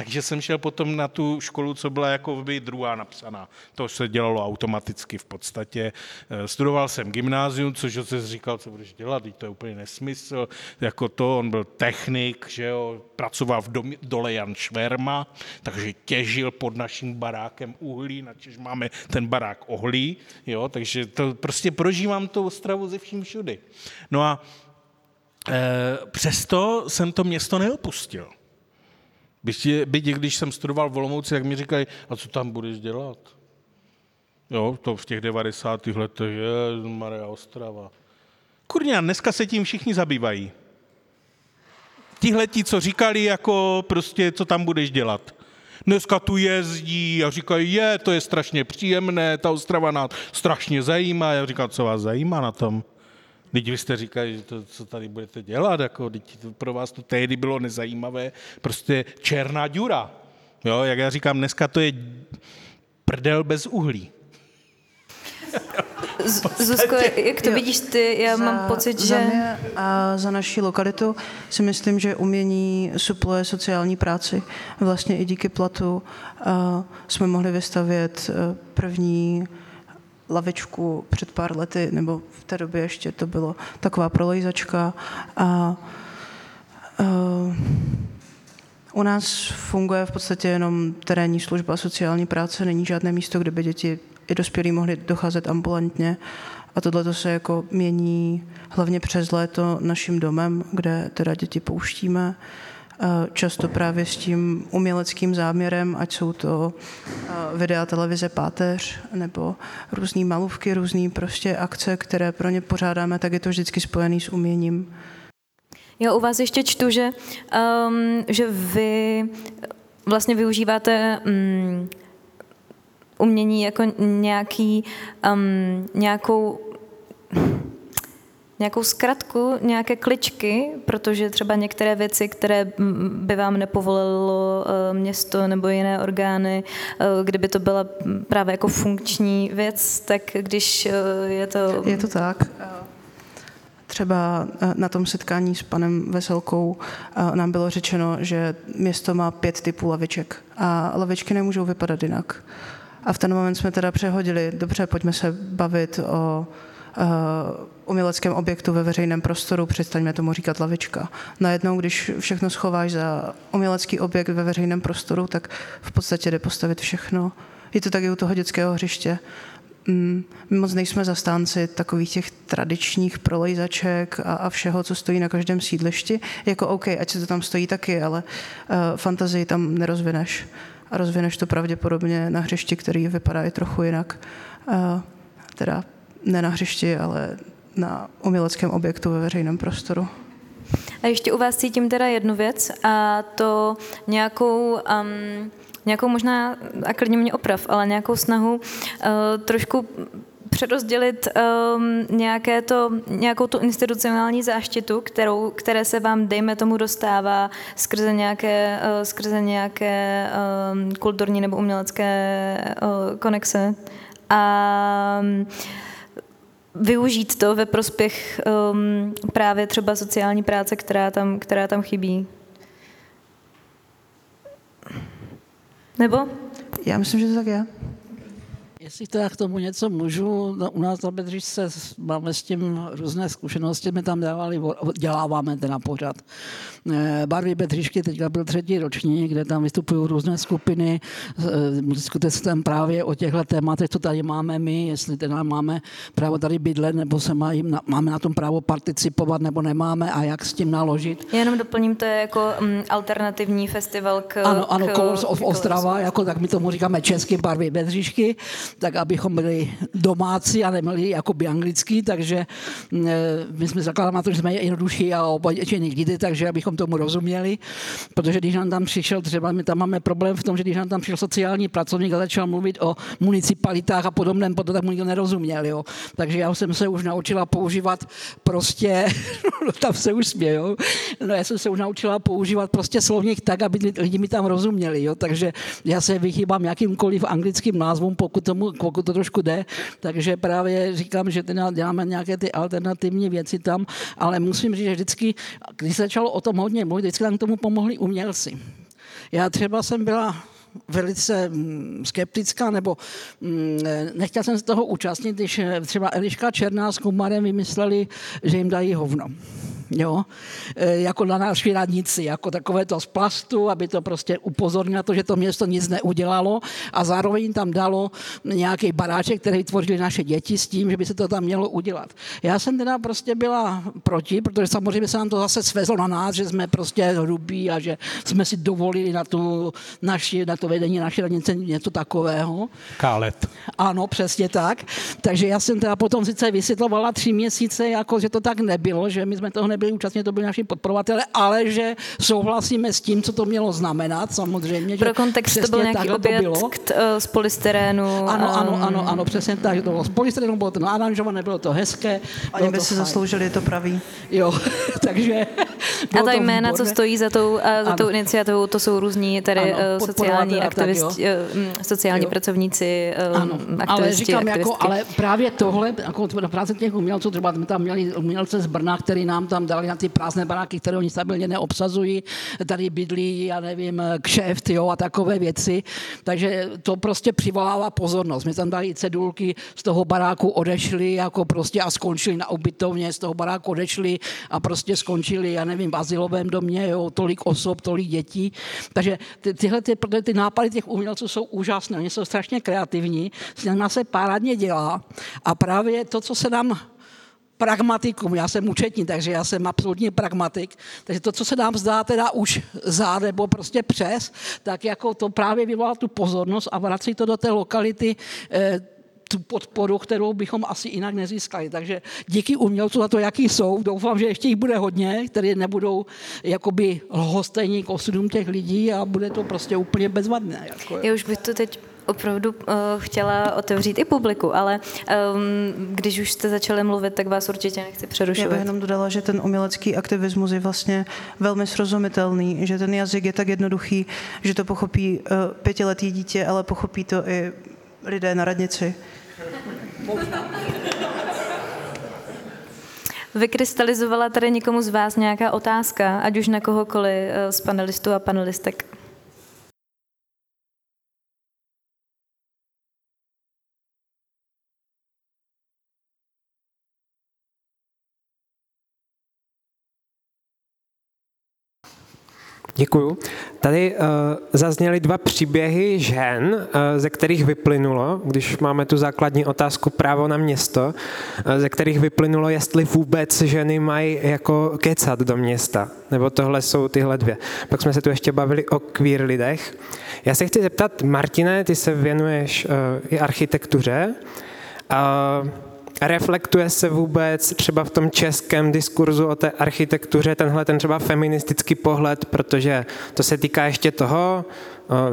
Takže jsem šel potom na tu školu, co byla jako by druhá napsaná. To se dělalo automaticky v podstatě. Eh, studoval jsem gymnázium, což se říkal, co budeš dělat, to je úplně nesmysl. Jako to, on byl technik, že jo, pracoval v dom, dole Jan Šverma, takže těžil pod naším barákem uhlí, načež máme ten barák ohlí, jo, takže to prostě prožívám tu Ostravu ze vším všudy. No a e, přesto jsem to město neopustil. Byť, byť když jsem studoval v Olomouci, tak mi říkají, a co tam budeš dělat? Jo, to v těch 90. letech je Maria Ostrava. Kurňa, dneska se tím všichni zabývají. Tihleti, co říkali, jako prostě, co tam budeš dělat. Dneska tu jezdí a říkají, je, to je strašně příjemné, ta Ostrava nás strašně zajímá. Já říkám, co vás zajímá na tom? Teď vy jste říkali, že to, co tady budete dělat, jako, to pro vás to tehdy bylo nezajímavé, prostě černá díra. Jo, jak já říkám, dneska to je prdel bez uhlí. Zuzko, jak to jo, vidíš ty? Já za, mám pocit, že... Za mě a za naší lokalitu si myslím, že umění supluje sociální práci. Vlastně i díky platu uh, jsme mohli vystavět uh, první lavičku před pár lety, nebo v té době ještě to bylo taková prolejzačka. A, a u nás funguje v podstatě jenom terénní služba sociální práce, není žádné místo, kde by děti i dospělí mohli docházet ambulantně. A tohle se jako mění hlavně přes léto naším domem, kde teda děti pouštíme často právě s tím uměleckým záměrem, ať jsou to videa televize Páteř nebo různé malůvky, různé prostě akce, které pro ně pořádáme, tak je to vždycky spojený s uměním. Já u vás ještě čtu, že, um, že vy vlastně využíváte um, umění jako nějaký, um, nějakou nějakou zkratku, nějaké kličky, protože třeba některé věci, které by vám nepovolilo eh, město nebo jiné orgány, eh, kdyby to byla právě jako funkční věc, tak když eh, je to... Je to tak. Třeba na tom setkání s panem Veselkou nám bylo řečeno, že město má pět typů laviček a lavičky nemůžou vypadat jinak. A v ten moment jsme teda přehodili, dobře, pojďme se bavit o uměleckém objektu ve veřejném prostoru, přestaňme tomu říkat lavička. Najednou, když všechno schováš za umělecký objekt ve veřejném prostoru, tak v podstatě jde postavit všechno. Je to taky u toho dětského hřiště. Mm, my moc nejsme zastánci takových těch tradičních prolejzaček a, a všeho, co stojí na každém sídlišti. Jako OK, ať se to tam stojí taky, ale uh, fantazii tam nerozvineš. A rozvineš to pravděpodobně na hřišti, který vypadá i trochu jinak. Uh, teda ne na hřišti, ale na uměleckém objektu ve veřejném prostoru. A ještě u vás cítím teda jednu věc a to nějakou, um, nějakou možná, a klidně mě oprav, ale nějakou snahu uh, trošku přerozdělit um, nějaké to, nějakou tu institucionální záštitu, kterou, které se vám, dejme tomu, dostává skrze nějaké, uh, skrze nějaké um, kulturní nebo umělecké uh, konexe. A um, využít to ve prospěch um, právě třeba sociální práce, která tam, která tam chybí. Nebo? Já myslím, že to tak je. Jestli teda k tomu něco můžu, no, u nás na Bedřišce máme s tím různé zkušenosti, my tam dávali, děláváme teda pořád. Eh, barvy Bedřišky, teďka byl třetí ročník, kde tam vystupují různé skupiny, eh, diskutuje se tam právě o těchto tématech, co tady máme my, jestli teda máme právo tady bydlet, nebo se mají, máme na tom právo participovat, nebo nemáme a jak s tím naložit. Já jenom doplním, to je jako um, alternativní festival k... Ano, ano, k, Colors of Ostrava, jako tak my tomu říkáme česky barvy Bedřišky, tak abychom byli domácí a neměli jakoby anglický, takže eh, my jsme zakladali na to, že jsme jednodušší a obyčejní lidi, takže abychom tomu rozuměli, protože když nám tam přišel, třeba my tam máme problém v tom, že když nám tam přišel sociální pracovník a začal mluvit o municipalitách a podobném, potom tak mu nikdo nerozuměl, jo. Takže já jsem se už naučila používat prostě, no tam se už smějou, no já jsem se už naučila používat prostě slovník tak, aby lidi mi tam rozuměli, jo. Takže já se vychýbám jakýmkoliv anglickým názvům, pokud, tomu, pokud to trošku jde, takže právě říkám, že teda děláme nějaké ty alternativní věci tam, ale musím říct, že vždycky, když se začalo o tom hodně mluvit, vždycky nám k tomu pomohli umělci. Já třeba jsem byla velice mm, skeptická, nebo mm, nechtěla jsem se toho účastnit, když třeba Eliška Černá s Kumarem vymysleli, že jim dají hovno jo, e, jako na naší radnici, jako takové to z plastu, aby to prostě upozornilo na to, že to město nic neudělalo a zároveň tam dalo nějaký baráček, který tvořili naše děti s tím, že by se to tam mělo udělat. Já jsem teda prostě byla proti, protože samozřejmě se nám to zase svezlo na nás, že jsme prostě hrubí a že jsme si dovolili na, tu naši, na to vedení naší radnice něco takového. Kálet. Ano, přesně tak. Takže já jsem teda potom sice vysvětlovala tři měsíce, jako že to tak nebylo, že my jsme toho nebyli účastní, to byli naši podporovatele, ale že souhlasíme s tím, co to mělo znamenat, samozřejmě. Pro kontext to byl nějaký objekt eh, z polystyrénu. Ano, um... ano, ano, ano, přesně tak, že to bylo z polystyrénu, bylo to naranžované, bylo to hezké. Oni by si zasloužili, to pravý. Jo, takže... A ta jména, co stojí za tou, eh, za tou iniciativou, to jsou různí tady ano, eh, sociální aktivisti, mm, sociální jo. pracovníci, ano, ale říkám, jako, ale právě tohle, jako práce těch umělců, třeba tam měli umělce z Brna, který nám tam dali na ty prázdné baráky, které oni stabilně neobsazují, tady bydlí, já nevím, kšeft jo, a takové věci. Takže to prostě přivolává pozornost. My tam dali cedulky, z toho baráku odešli jako prostě a skončili na ubytovně, z toho baráku odešli a prostě skončili, já nevím, v asilovém domě, jo, tolik osob, tolik dětí. Takže ty, tyhle ty, ty nápady těch umělců jsou úžasné, oni jsou strašně kreativní, s nimi se párádně dělá a právě to, co se nám pragmatikum. Já jsem účetní, takže já jsem absolutně pragmatik. Takže to, co se nám zdá teda už za nebo prostě přes, tak jako to právě vyvolá tu pozornost a vrací to do té lokality eh, tu podporu, kterou bychom asi jinak nezískali. Takže díky umělcům za to, jaký jsou, doufám, že ještě jich bude hodně, které nebudou jakoby lhostejní k osudům těch lidí a bude to prostě úplně bezvadné. Jako, Já už bych to teď opravdu uh, chtěla otevřít i publiku, ale um, když už jste začali mluvit, tak vás určitě nechci přerušovat. Já bych jenom dodala, že ten umělecký aktivismus je vlastně velmi srozumitelný, že ten jazyk je tak jednoduchý, že to pochopí uh, pětiletý dítě, ale pochopí to i lidé na radnici. Vykrystalizovala tady někomu z vás nějaká otázka, ať už na kohokoliv eh, z panelistů a panelistek? Děkuju. Tady uh, zazněly dva příběhy žen, uh, ze kterých vyplynulo, když máme tu základní otázku právo na město, uh, ze kterých vyplynulo, jestli vůbec ženy mají jako kecat do města. Nebo tohle jsou tyhle dvě. Pak jsme se tu ještě bavili o queer lidech. Já se chci zeptat, Martine, ty se věnuješ uh, i architektuře. Uh, reflektuje se vůbec třeba v tom českém diskurzu o té architektuře tenhle ten třeba feministický pohled, protože to se týká ještě toho,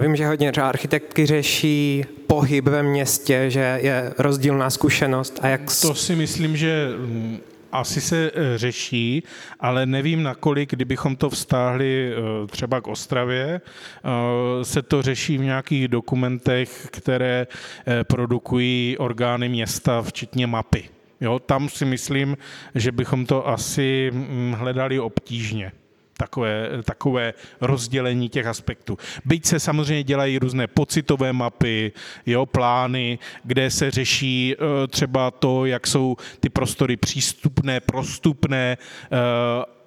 vím, že hodně třeba architektky řeší pohyb ve městě, že je rozdílná zkušenost. A jak... To si myslím, že mm, asi se e, řeší, ale nevím, nakolik, kdybychom to vztáhli e, třeba k Ostravě, e, se to řeší v nějakých dokumentech, které produkují orgány města, včetně mapy. Jo, tam si myslím, že bychom to asi mm, hledali obtížně. Takové, takové rozdělení těch aspektů. Byť se samozřejmě dělají různé pocitové mapy, jo, plány, kde se řeší eh, třeba to, jak jsou ty prostory přístupné, prostupné eh,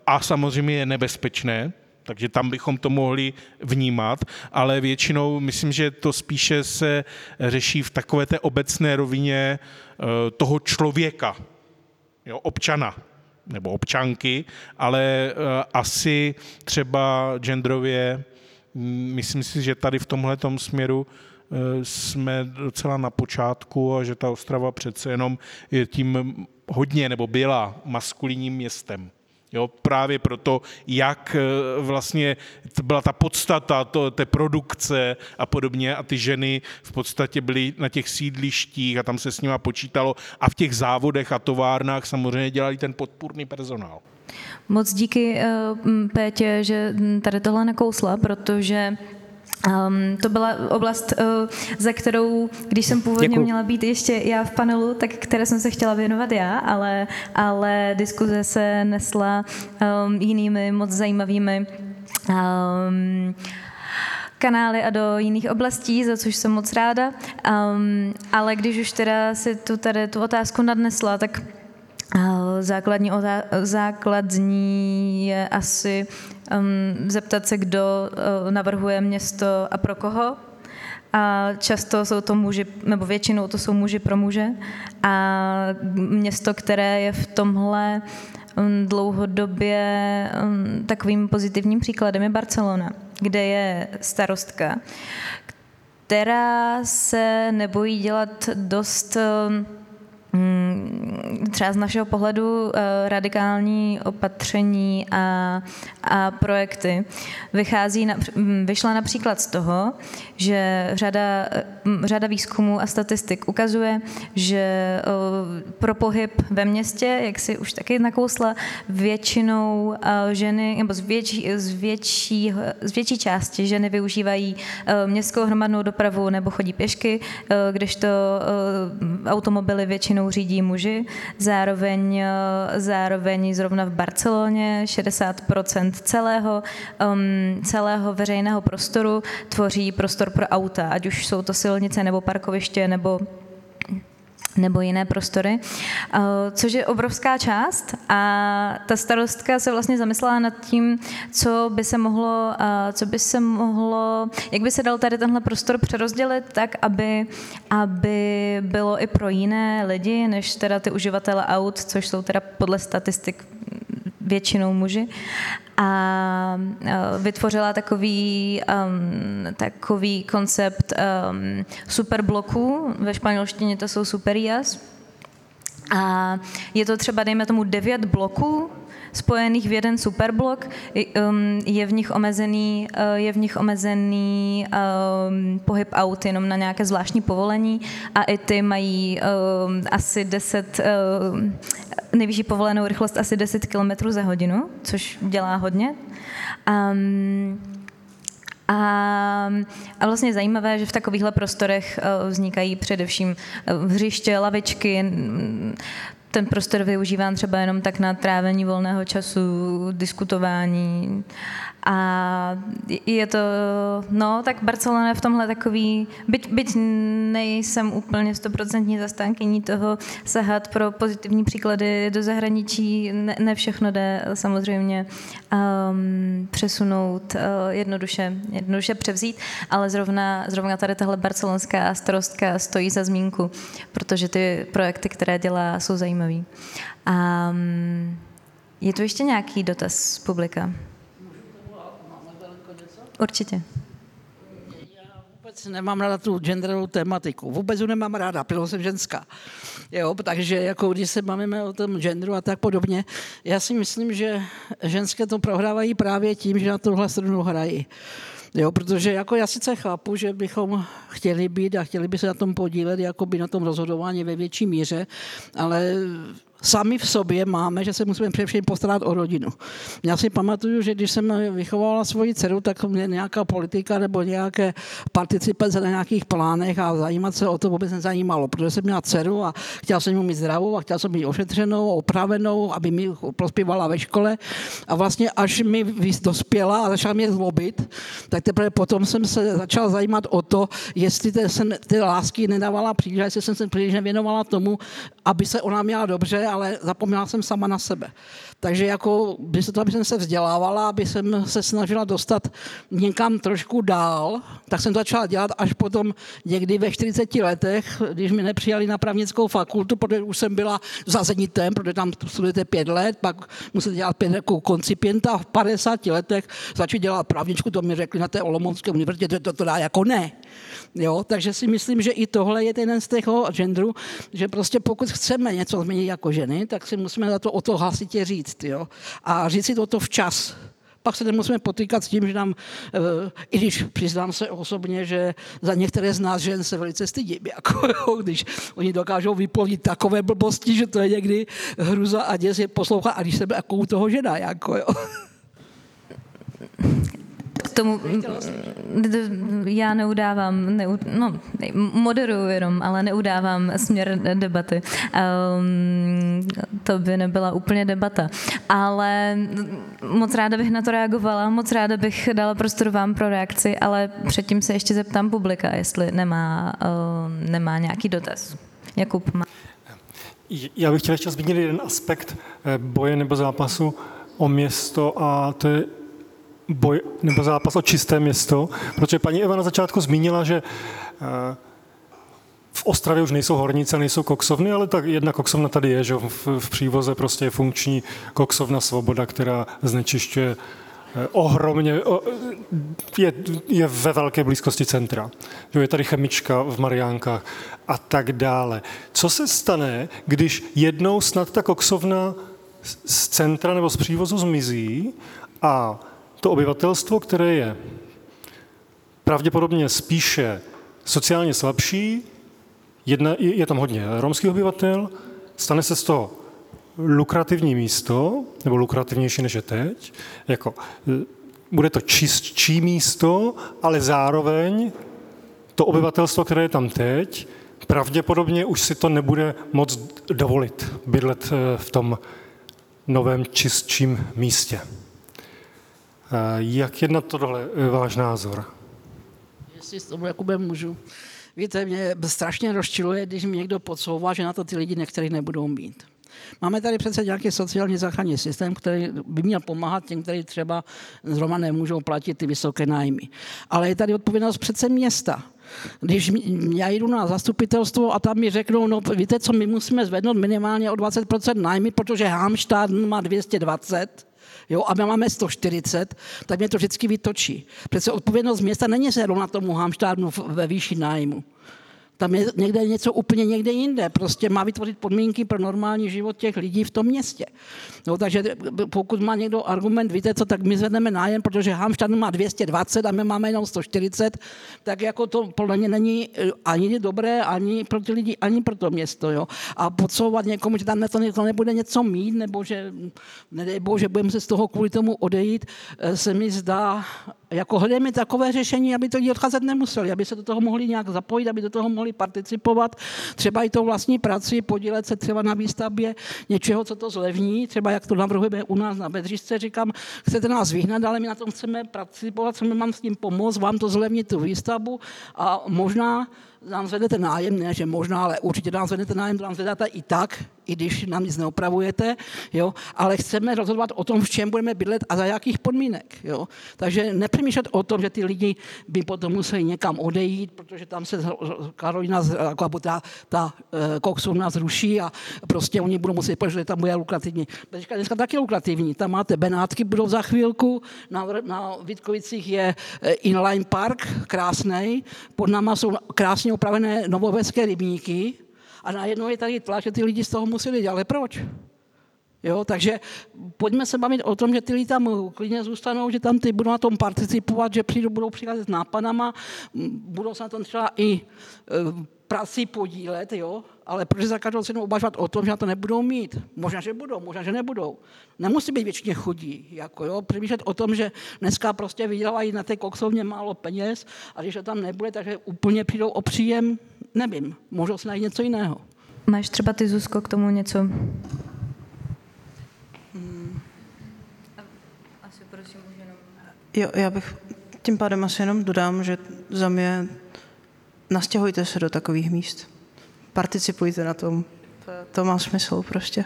a samozřejmě je nebezpečné, takže tam bychom to mohli vnímat, ale většinou myslím, že to spíše se řeší v takové té obecné rovině eh, toho člověka, jo, občana nebo občanky, ale eh, asi třeba genderově, mm, myslím si, že tady v tomhle směru eh, jsme docela na počátku a že ta Ostrava přece jenom je tím hodně nebo byla maskulinním městem. Jo, právě proto, jak eh, vlastně byla ta podstata to, té produkce a podobně a ty ženy v podstatě byly na těch sídlištích a tam se s nima počítalo a v těch závodech a továrnách samozřejmě dělali ten podpůrný personál. Moc díky, eh, Pétě, že tady tohle nakousla, protože Um, to byla oblast, uh, za kterou, když jsem původně Děkuju. měla být ještě já v panelu, tak které jsem se chtěla věnovat já, ale, ale diskuze se nesla um, jinými moc zajímavými um, kanály a do jiných oblastí, za což jsem moc ráda. Um, ale když už teda si tu tady tu otázku nadnesla, tak Základní, základní je asi um, zeptat se, kdo uh, navrhuje město a pro koho. A často jsou to muži, nebo většinou to jsou muži pro muže. A město, které je v tomhle dlouhodobě takovým pozitivním příkladem je Barcelona, kde je starostka, která se nebojí dělat dost třeba z našeho pohledu eh, radikální opatření a, a projekty vychází na, mm, vyšla například z toho, že řada, mm, řada výzkumů a statistik ukazuje, že eh, pro pohyb ve městě, jak si už taky nakousla, většinou eh, ženy, nebo z větší, z, větší, z větší části ženy využívají městskou hromadnou dopravu nebo chodí pěšky, kdežto automobily většinou většinou řídí muži, zároveň, eh, zároveň zrovna v Barceloně 60% celého, um, celého veřejného prostoru tvoří prostor pro auta, ať už jsou to silnice nebo parkoviště nebo nebo jiné prostory, eh, což je obrovská část a ta starostka se vlastně zamyslela nad tím, co by se mohlo, eh, co by se mohlo, jak by se dal tady tenhle prostor přerozdělit tak, aby, aby bylo i pro jiné lidi, než teda ty uživatele aut, což jsou teda podle statistik většinou muži a vytvořila takový, um, takový koncept um, superbloků, ve španělštině to jsou superias, a je to třeba, dejme tomu, devět bloků, spojených v jeden superblok, je v nich omezený, uh, je v nich omezený pohyb aut jenom na nějaké zvláštní povolení. A i ty mají asi 10, nejvyšší povolenou rychlost asi 10 km za hodinu, což dělá hodně. Um, a, a vlastně zajímavé, že v takovýchhle prostorech vznikají především hřiště, lavičky, ten prostor využívám třeba jenom tak na trávení volného času, diskutování a je to, no, tak Barcelona je v tomhle takový, byť, byť nejsem úplně stoprocentní zastánkyní toho sahat pro pozitivní příklady do zahraničí, ne, ne všechno jde samozřejmě um, přesunout, uh, jednoduše, jednoduše převzít, ale zrovna, zrovna tady tahle barcelonská starostka stojí za zmínku, protože ty projekty, které dělá, jsou zajímavé. Um, je tu ještě nějaký dotaz z publika? Určitě. Já vůbec nemám ráda tu genderovou tematiku. Vůbec ji nemám ráda, protože jsem ženská. Jo, takže jako když se bavíme o tom genderu a tak podobně, já si myslím, že ženské to prohrávají právě tím, že na tohle stranu hrají. Jo, protože jako já sice chápu, že bychom chtěli být a chtěli by se na tom podílet, jako by na tom rozhodování ve větší míře, ale sami v sobě máme, že se musíme především postarat o rodinu. Já si pamatuju, že když jsem vychovala svoji dceru, tak mě nějaká politika nebo nějaké participace na nějakých plánech a zajímat se o to vůbec nezajímalo, protože jsem měla dceru a chtěla jsem ji mít zdravou a chtěla jsem ji ošetřenou, opravenou, aby mi prospívala ve škole. A vlastně až mi dospěla a začala mě zlobit, tak teprve potom jsem se začal zajímat o to, jestli ty, ty lásky nedávala příliš, jestli jsem se příliš nevěnovala tomu, aby se ona měla dobře ale zapomněla jsem sama na sebe. Takže jako, by se to, aby jsem se vzdělávala, aby jsem se snažila dostat někam trošku dál, tak jsem to začala dělat až potom někdy ve 40 letech, když mi nepřijali na právnickou fakultu, protože už jsem byla zazenitem, protože tam studujete pět let, pak musíte dělat pět jako koncipienta a v 50 letech začít dělat právničku, to mi řekli na té Olomoucké univerzitě, to, to, to dá jako ne. Jo, takže si myslím, že i tohle je jeden z toho genderu, že prostě pokud chceme něco změnit jako ženy, tak si musíme na to o to hlasitě říct. Jo? A říct si to, to včas. Pak se nemusíme potýkat s tím, že nám, eh, i když přiznám se osobně, že za některé z nás žen se velice stydím, jako, jo, když oni dokážou vyplnit takové blbosti, že to je někdy hruza a děs je poslouchat, a když se jako u toho žena, jako jo tomu já neudávám, neu, no, moderuju jenom, ale neudávám směr debaty. Um, to by nebyla úplně debata. Ale moc ráda bych na to reagovala, moc ráda bych dala prostor vám pro reakci, ale předtím se ještě zeptám publika, jestli nemá, uh, nemá nějaký dotaz. Jakub má. Já bych chtěl ještě zmínit jeden aspekt eh, boje nebo zápasu o město a to je boj nebo zápas o čisté město, protože paní Eva na začátku zmínila, že eh, v Ostravě už nejsou hornice, nejsou koksovny, ale tak jedna koksovna tady je, že v, v přívoze prostě je funkční koksovna Svoboda, která znečišťuje eh, ohromně, je, je ve velké blízkosti centra. Je tady chemička v Mariánkách a tak dále. Co se stane, když jednou snad ta koksovna z centra nebo z přívozu zmizí a to obyvatelstvo, které je pravděpodobně spíše sociálně slabší, jedna, je tam hodně romských obyvatel, stane se z toho lukrativní místo, nebo lukrativnější než je teď, jako, e, bude to čistší místo, ale zároveň to obyvatelstvo, které je tam teď, pravděpodobně už si to nebude moc dovolit bydlet e, v tom novém čistším místě. Jak je na tohle eh, váš názor? Jestli s tomu Jakube můžu. Víte, mě strašně rozčiluje, když mi někdo podsouvá, že na to ty lidi některý nebudou mít. Máme tady přece nějaký sociální záchranný systém, který by měl pomáhat těm, kteří třeba zrovna nemůžou platit ty vysoké nájmy. Ale je tady odpovědnost přece města. Když já jdu na zastupitelstvo a tam mi řeknou, no víte co, my musíme zvednout minimálně o 20% nájmy, protože Hámštát má 220, jo, a my máme 140, tak mě to vždycky vytočí. Přece odpovědnost města není se na tomu Hamštádnu ve výši nájmu. Tam je někde něco úplně někde jinde. Prostě má vytvořit podmínky pro normální život těch lidí v tom městě. No, takže pokud má někdo argument, víte co, tak my zvedneme nájem, protože Hamštadn má 220 a my máme jenom 140, tak jako to podle mě není eh, ani dobré, ani pro ty lidi, ani pro to město. Jo. A podsouvat někomu, že tam to, nebude něco mít, nebo že, nedej bože, budeme se z toho kvůli tomu odejít, eh, se mi zdá jako hledejme takové řešení, aby to lidi odcházet nemuseli, aby se do toho mohli nějak zapojit, aby do toho mohli participovat, třeba i tou vlastní prací, podílet se třeba na výstavbě něčeho, co to zlevní, třeba jak to navrhujeme u nás na Bedřišce, říkám, chcete nás vyhnat, ale my na tom chceme participovat, chceme vám s tím pomoct, vám to zlevnit tu výstavbu a možná nám zvednete nájem, ne, že možná, ale určitě nám zvednete nájem, nám zvedáte i tak, i když nám nic neopravujete, jo, ale chceme rozhodovat o tom, v čem budeme bydlet a za jakých podmínek. Jo. Takže nepřemýšlet o tom, že ty lidi by potom museli někam odejít, protože tam se Karolina, jako ta, ta koksovna zruší a prostě oni budou muset, protože tam bude lukrativní. Dneska, dneska taky lukrativní. Tam máte Benátky, budou za chvilku, na, na Vítkovicích je eh, inline park, krásný, pod náma jsou krásně opravené novoveské rybníky, a najednou je tady tlak, že ty lidi z toho museli dělat. Ale proč? Jo, takže pojďme se bavit o tom, že ty lidi tam klidně zůstanou, že tam ty budou na tom participovat, že přijdu, budou přicházet s nápadama, budou se na tom třeba i e, prací podílet, jo, ale proč za každou cenu uvažovat o tom, že na to nebudou mít? Možná, že budou, možná, že nebudou. Nemusí být většině chudí. Jako jo, přemýšlet o tom, že dneska prostě vydělávají na té koksovně málo peněz a když to tam nebude, takže úplně přijdou o příjem, nevím, můžou si najít něco jiného. Máš třeba ty, Zuzko, k tomu něco? Asi prosím, už jenom... Jo, já bych tím pádem asi jenom dodám, že za mě nastěhujte se do takových míst. Participujte na tom. To, to má smysl prostě.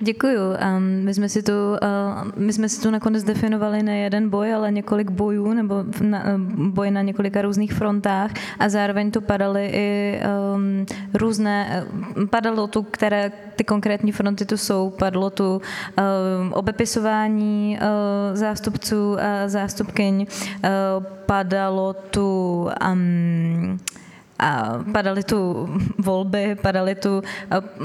Děkuju. Um, my, jsme si tu, uh, my jsme si tu nakonec definovali ne jeden boj, ale několik bojů, nebo na, boj na několika různých frontách a zároveň tu padaly i um, různé, padalo tu, které ty konkrétní fronty tu jsou, padlo tu um, obepisování uh, zástupců a zástupkyň, uh, padalo tu um, a padaly tu volby, padaly tu,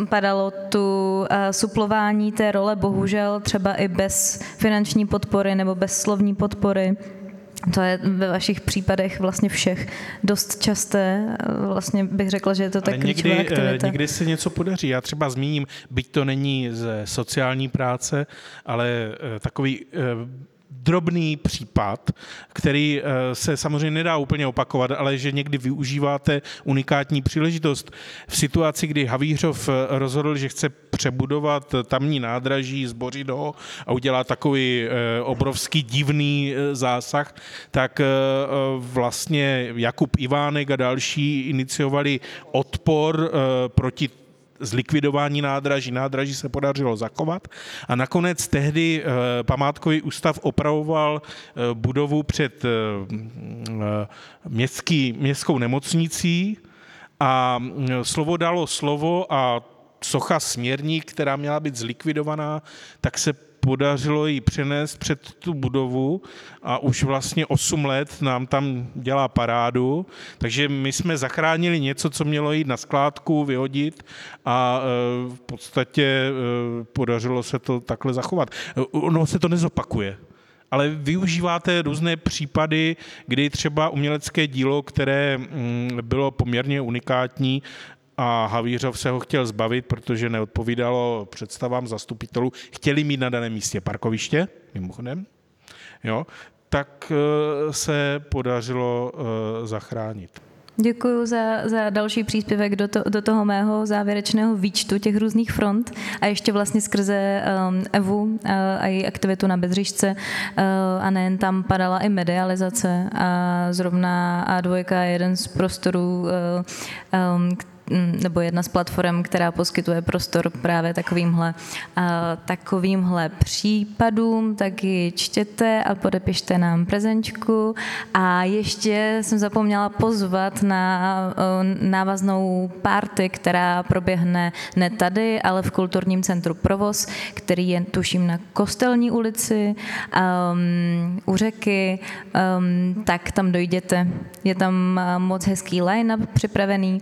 padalo tu suplování té role, bohužel třeba i bez finanční podpory nebo bez slovní podpory. To je ve vašich případech vlastně všech dost časté. Vlastně bych řekla, že je to tak Ale někdy, aktivita. někdy se něco podaří. Já třeba zmíním, byť to není ze sociální práce, ale takový drobný případ, který eh, se samozřejmě nedá úplně opakovat, ale že někdy využíváte unikátní příležitost. V situaci, kdy Havířov eh, rozhodl, že chce přebudovat tamní nádraží, zbořit ho a udělat takový eh, obrovský divný zásah, tak vlastně Jakub Ivánek a další iniciovali odpor proti zlikvidování nádraží. Nádraží se podařilo zachovat a nakonec tehdy eh, památkový ústav opravoval eh, budovu před eh, městský, městskou nemocnicí a mm, slovo dalo slovo a socha směrník, která měla být zlikvidovaná, tak se podařilo ji přenést před tu budovu a už vlastně 8 let nám tam dělá parádu, takže my jsme zachránili něco, co mělo jít na skládku, vyhodit a e, v podstatě e, podařilo se to takhle zachovat. E, ono se to nezopakuje ale využíváte různé případy, kdy třeba umělecké dílo, které mm, bylo poměrně unikátní, a Havířov se ho chtěl zbavit, protože neodpovídalo představám zastupitelů. Chtěli mít na daném místě parkoviště, mimochodem, jo, tak eh, se podařilo eh, zachránit. Děkuji za, za další příspěvek do, to, do toho mého závěrečného výčtu těch různých front a ještě vlastně skrze um, Evu uh, a její aktivitu na Bedřišce uh, a nejen tam padala i medializace a zrovna A2 je jeden z prostorů, uh, um, nebo jedna z platform, která poskytuje prostor právě takovýmhle, takovýmhle případům, tak ji čtěte a podepište nám prezenčku. A ještě jsem zapomněla pozvat na návaznou párty, která proběhne ne tady, ale v kulturním centru Provoz, který je tuším na Kostelní ulici um, u řeky, um, tak tam dojděte. Je tam moc hezký line-up připravený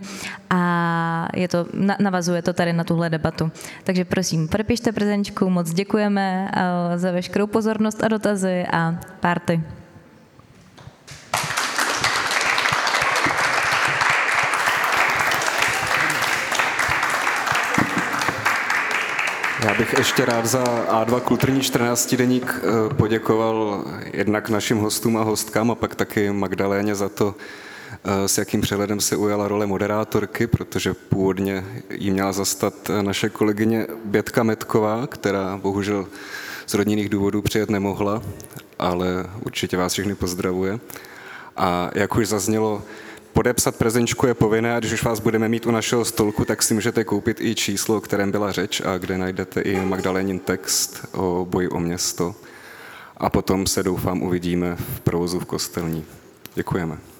a je to, navazuje to tady na tuhle debatu. Takže prosím, propište prezenčku, moc děkujeme eh, za veškerou pozornost a dotazy a párty. Já bych ještě rád za A2 Kulturní 14 deník eh, poděkoval jednak našim hostům a hostkám a pak taky Magdaléně za to, s jakým přehledem se ujala role moderátorky, protože původně jí měla zastat eh, naše kolegyně Bětka Metková, která bohužel z rodinných důvodů přijet nemohla, ale určitě vás všechny pozdravuje. A jak už zaznělo, podepsat prezenčku je povinné a když už vás budeme mít u našeho stolku, tak si můžete koupit i číslo, o kterém byla řeč a kde najdete i Magdalénin text o boji o město. A potom se doufám uvidíme v provozu v kostelní. Děkujeme.